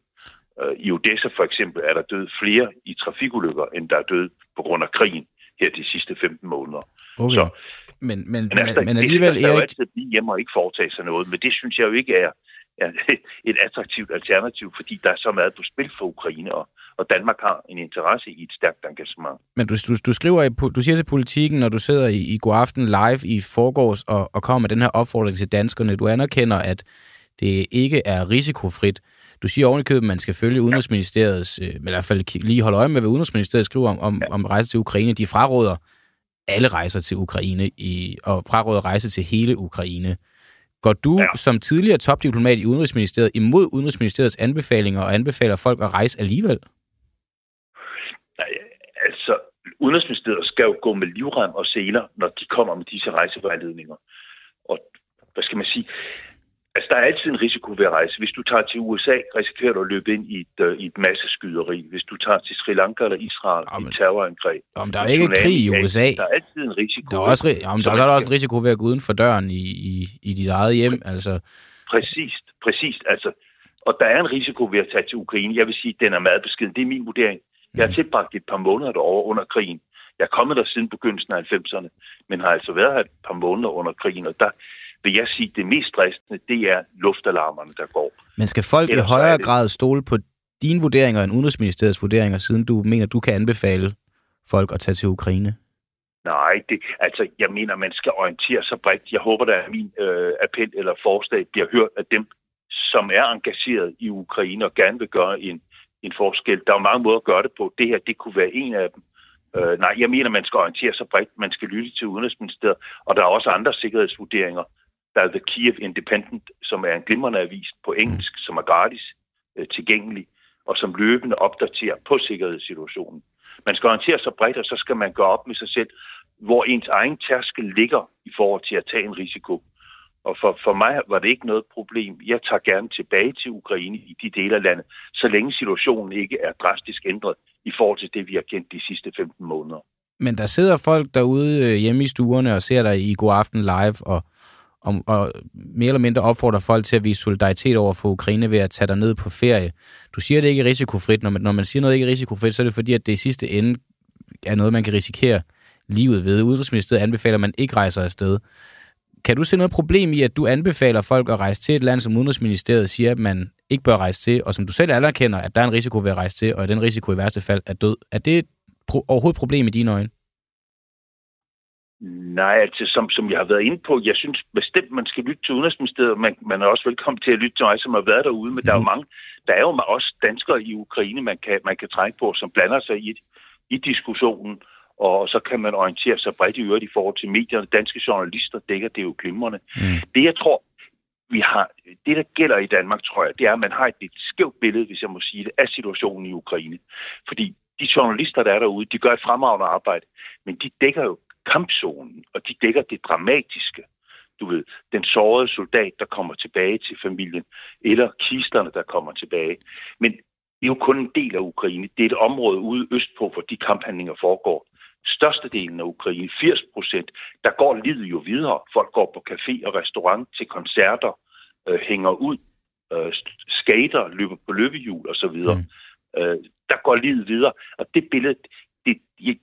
Øh, I Odessa for eksempel er der død flere i trafikulykker, end der er død på grund af krigen her de sidste 15 måneder. Okay. Så, men, men, men, altså, men alligevel, det, Erik... Det altid blive hjemme og ikke foretage sig noget, men det synes jeg jo ikke er, er (laughs) et attraktivt alternativ, fordi der er så meget på spil for Ukraine, og, og Danmark har en interesse i et stærkt engagement. Men du, du, du skriver, du siger til politikken, når du sidder i, i God Aften live i forgårs og, og kommer med den her opfordring til danskerne, du anerkender, at det ikke er risikofrit. Du siger ovenikøbet, at man skal følge Udenrigsministeriets, øh, eller i hvert fald lige holde øje med, hvad Udenrigsministeriet skriver om, om, ja. om rejse til Ukraine. De fraråder alle rejser til Ukraine i, og fraråder rejse til hele Ukraine. Går du ja. som tidligere topdiplomat i Udenrigsministeriet imod Udenrigsministeriets anbefalinger og anbefaler folk at rejse alligevel? Nej, altså, Udenrigsministeriet skal jo gå med livrem og seler, når de kommer med disse rejsevejledninger. Og hvad skal man sige? Altså, der er altid en risiko ved at rejse. Hvis du tager til USA, risikerer du at løbe ind i et, uh, i et masseskyderi. Hvis du tager til Sri Lanka eller Israel jamen, i et terrorangreb. Jamen, der er ikke krig i USA. Der er altid en risiko. Der er, også, jamen, der, der er også en risiko ved at gå uden for døren i, i, i dit eget hjem. Altså. Præcis, præcis. Altså, og der er en risiko ved at tage til Ukraine. Jeg vil sige, at den er meget beskeden. Det er min vurdering. Jeg har mm. tilbragt et par måneder derovre under krigen. Jeg er kommet der siden begyndelsen af 90'erne, men har altså været her et par måneder under krigen, og der, vil jeg sige, det mest stressende, det er luftalarmerne, der går. Men skal folk Ellers i højere det... grad stole på dine vurderinger end Udenrigsministeriets vurderinger, siden du mener, du kan anbefale folk at tage til Ukraine? Nej, det, altså jeg mener, man skal orientere sig bredt. Jeg håber, at min øh, appel eller forslag bliver hørt af dem, som er engageret i Ukraine og gerne vil gøre en, en forskel. Der er jo mange måder at gøre det på. Det her, det kunne være en af dem. Øh, nej, jeg mener, man skal orientere sig bredt. Man skal lytte til Udenrigsministeriet, og der er også andre sikkerhedsvurderinger, der er The Kiev Independent, som er en glimrende avis på engelsk, som er gratis øh, tilgængelig, og som løbende opdaterer på sikkerhedssituationen. Man skal orientere sig bredt, og så skal man gøre op med sig selv, hvor ens egen tærskel ligger i forhold til at tage en risiko. Og for, for mig var det ikke noget problem. Jeg tager gerne tilbage til Ukraine i de dele af landet, så længe situationen ikke er drastisk ændret i forhold til det, vi har kendt de sidste 15 måneder. Men der sidder folk derude øh, hjemme i stuerne og ser dig i God Aften Live og om, og mere eller mindre opfordrer folk til at vise solidaritet over for Ukraine ved at tage dig ned på ferie. Du siger, at det ikke er risikofrit. Når man, når man siger noget ikke er risikofrit, så er det fordi, at det i sidste ende er noget, man kan risikere livet ved. Udenrigsministeriet anbefaler, at man ikke rejser afsted. Kan du se noget problem i, at du anbefaler folk at rejse til et land, som Udenrigsministeriet siger, at man ikke bør rejse til, og som du selv anerkender, at der er en risiko ved at rejse til, og at den risiko i værste fald er død? Er det pro- overhovedet et problem i dine øjne? Nej, altså som, som jeg har været inde på, jeg synes bestemt, man skal lytte til Udenrigsministeriet. Man, man er også velkommen til at lytte til mig, som har været derude, men mm. der er jo mange, der er jo også danskere i Ukraine, man kan, man kan trække på, som blander sig i, i diskussionen, og så kan man orientere sig bredt i øvrigt i forhold til medierne. Danske journalister dækker det jo glimrende. Mm. Det, jeg tror, vi har, det, der gælder i Danmark, tror jeg, det er, at man har et lidt skævt billede, hvis jeg må sige det, af situationen i Ukraine. Fordi de journalister, der er derude, de gør et fremragende arbejde, men de dækker jo kampzonen, og de dækker det dramatiske. Du ved, den sårede soldat, der kommer tilbage til familien, eller kisterne, der kommer tilbage. Men det er jo kun en del af Ukraine. Det er et område ude østpå, hvor de kamphandlinger foregår. Størstedelen af Ukraine, 80 procent, der går livet jo videre. Folk går på café og restaurant til koncerter, øh, hænger ud, øh, skater, løber på løbehjul osv. Mm. Øh, der går livet videre. Og det billede, det,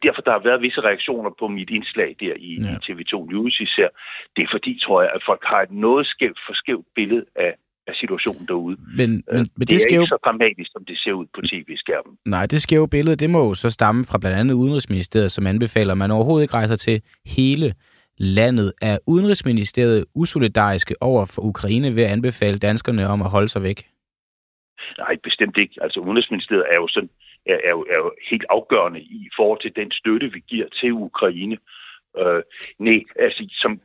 derfor der har været visse reaktioner på mit indslag der i, ja. i TV2 News især. Det er fordi, tror jeg, at folk har et noget skævt, for skævt billede af, af situationen derude. Men, men, men det, det er skæve... ikke så dramatisk, som det ser ud på tv-skærmen. Nej, det skæve billede, det må jo så stamme fra blandt andet Udenrigsministeriet, som anbefaler, at man overhovedet ikke rejser til hele landet. Er Udenrigsministeriet usolidariske over for Ukraine ved at anbefale danskerne om at holde sig væk? Nej, bestemt ikke. Altså Udenrigsministeriet er jo sådan er, er, jo, er jo helt afgørende i forhold til den støtte, vi giver til Ukraine. Øh, nej, altså som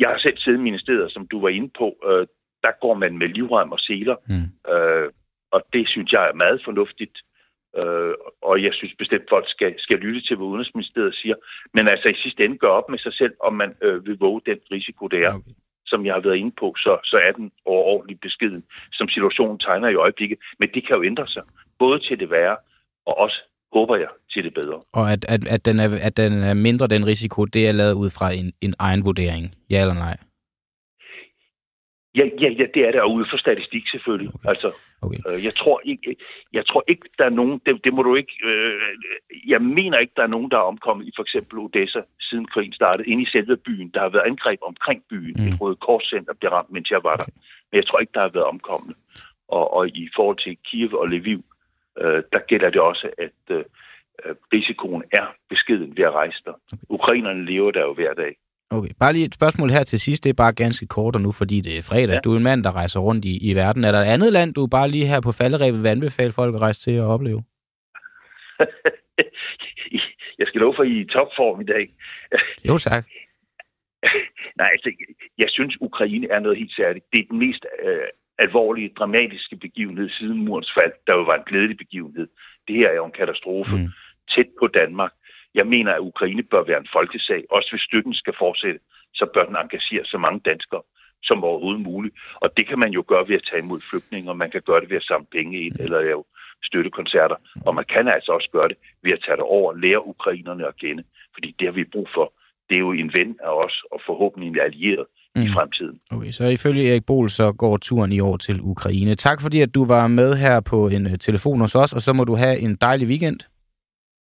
jeg har selv siddet i ministeriet, som du var inde på, øh, der går man med livrem og seler, mm. øh, og det synes jeg er meget fornuftigt. Øh, og jeg synes bestemt, folk skal, skal lytte til, hvad Udenrigsministeriet siger. Men altså i sidste ende gør op med sig selv, om man øh, vil våge den risiko, det er. Okay som jeg har været inde på, så, så er den overordentligt beskeden, som situationen tegner i øjeblikket. Men det kan jo ændre sig både til det værre, og også, håber jeg, til det bedre. Og at, at, at, den, er, at den er mindre den risiko, det er lavet ud fra en, en egen vurdering, ja eller nej? Ja, ja, ja, det er der ude for statistik selvfølgelig. Okay. Altså, okay. Øh, jeg tror ikke, jeg tror ikke, der er nogen, det, det må du ikke, øh, jeg mener ikke, der er nogen, der er omkommet i for eksempel Odessa, siden krigen startede, inde i selve byen. Der har været angreb omkring byen. Mm. Et røde korscenter blev ramt, mens jeg var der. Okay. Men jeg tror ikke, der har været omkomne. Og, og i forhold til Kiev og Lviv, øh, der gælder det også, at øh, risikoen er beskeden ved at rejse der. Okay. Ukrainerne lever der jo hver dag. Okay, bare lige et spørgsmål her til sidst. Det er bare ganske kort, og nu fordi det er fredag. Ja. Du er en mand, der rejser rundt i, i verden. Er der et andet land, du bare lige her på falderæbet vil anbefale folk at rejse til og opleve? (laughs) jeg skal love for, at I er i topform i dag. (laughs) jo, tak. (laughs) Nej, altså, jeg synes, Ukraine er noget helt særligt. Det er den mest øh, alvorlige, dramatiske begivenhed siden murens fald, der jo var en glædelig begivenhed. Det her er jo en katastrofe mm. tæt på Danmark. Jeg mener, at Ukraine bør være en folkesag. Også hvis støtten skal fortsætte, så bør den engagere så mange danskere som overhovedet muligt. Og det kan man jo gøre ved at tage imod flygtninge, og man kan gøre det ved at samle penge ind eller lave støttekoncerter. Og man kan altså også gøre det ved at tage det over og lære ukrainerne at kende. Fordi det har vi brug for. Det er jo en ven af os, og forhåbentlig en allieret mm. i fremtiden. Okay, så ifølge Erik Bol, så går turen i år til Ukraine. Tak fordi, at du var med her på en uh, telefon hos os, og så må du have en dejlig weekend.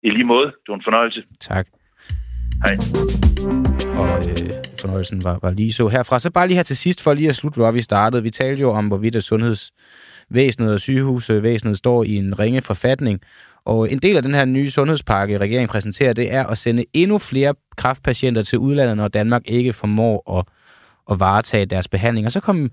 I lige måde. Det var en fornøjelse. Tak. Hej. Og øh, fornøjelsen var, var lige så herfra. Så bare lige her til sidst, for lige at slutte, hvor vi startede. Vi talte jo om, hvorvidt at sundhedsvæsenet og sygehusvæsenet står i en ringe forfatning. Og en del af den her nye sundhedspakke, regeringen præsenterer, det er at sende endnu flere kraftpatienter til udlandet, når Danmark ikke formår at at varetage deres behandling. Og så kom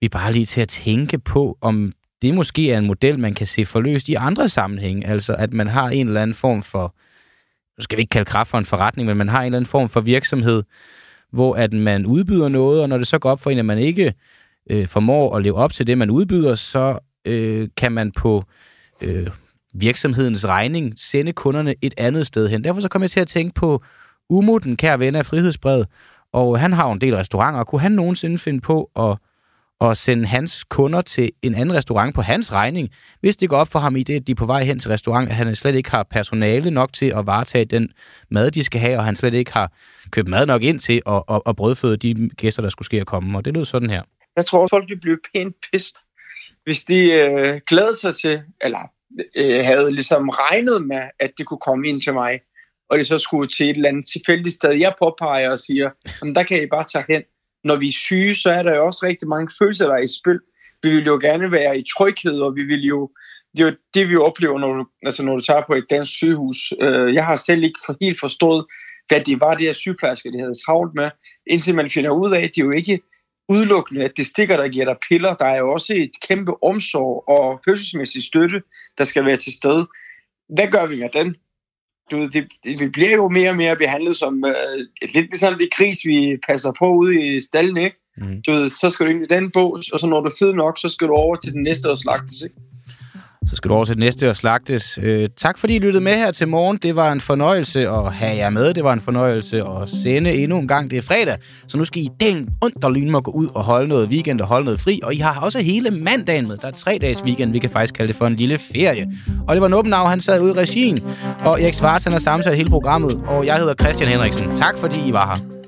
vi bare lige til at tænke på, om det måske er en model, man kan se forløst i andre sammenhænge. Altså, at man har en eller anden form for, nu skal vi ikke kalde kraft for en forretning, men man har en eller anden form for virksomhed, hvor at man udbyder noget, og når det så går op for en, at man ikke øh, formår at leve op til det, man udbyder, så øh, kan man på øh, virksomhedens regning sende kunderne et andet sted hen. Derfor så kommer jeg til at tænke på Umo, den kære ven af Frihedsbrevet, og han har jo en del restauranter. Kunne han nogensinde finde på at, at sende hans kunder til en anden restaurant på hans regning, hvis det går op for ham i det, at de er på vej hen til restaurant, at han slet ikke har personale nok til at varetage den mad, de skal have, og han slet ikke har købt mad nok ind til at, at, at brødføde de gæster, der skulle ske at komme. Og det lød sådan her. Jeg tror, folk vil blive pænt pist, hvis de øh, glæder sig til, eller øh, havde ligesom regnet med, at det kunne komme ind til mig, og det så skulle til et eller andet tilfældigt sted. Jeg påpeger og siger, jamen der kan I bare tage hen. Når vi er syge, så er der jo også rigtig mange følelser, der er i spil. Vi vil jo gerne være i tryghed, og vi vil jo, det er jo det, vi oplever, når du, altså når du tager på et dansk sygehus. Øh, jeg har selv ikke for, helt forstået, hvad det var, det her sygeplejersker, de havde travlt med, indtil man finder ud af, at det er jo ikke udelukkende, at det stikker, der giver dig piller. Der er jo også et kæmpe omsorg og følelsesmæssig støtte, der skal være til stede. Hvad gør vi med den? Du ved, det, det, vi bliver jo mere og mere behandlet som øh, lidt ligesom det kris, vi passer på ude i stallen, ikke? Mm. Du ved, så skal du ind i den bås, og så når du er fed nok, så skal du over til den næste og slagtes, ikke? Så skal du over til det næste og slagtes. Øh, tak fordi I lyttede med her til morgen. Det var en fornøjelse at have jer med. Det var en fornøjelse at sende endnu en gang. Det er fredag, så nu skal I den og må gå ud og holde noget weekend og holde noget fri. Og I har også hele mandagen med. Der er tre dages weekend. Vi kan faktisk kalde det for en lille ferie. Og det var Nobbenau, han sad ude i regien. Og Erik Svarts, han har sammensat hele programmet. Og jeg hedder Christian Henriksen. Tak fordi I var her.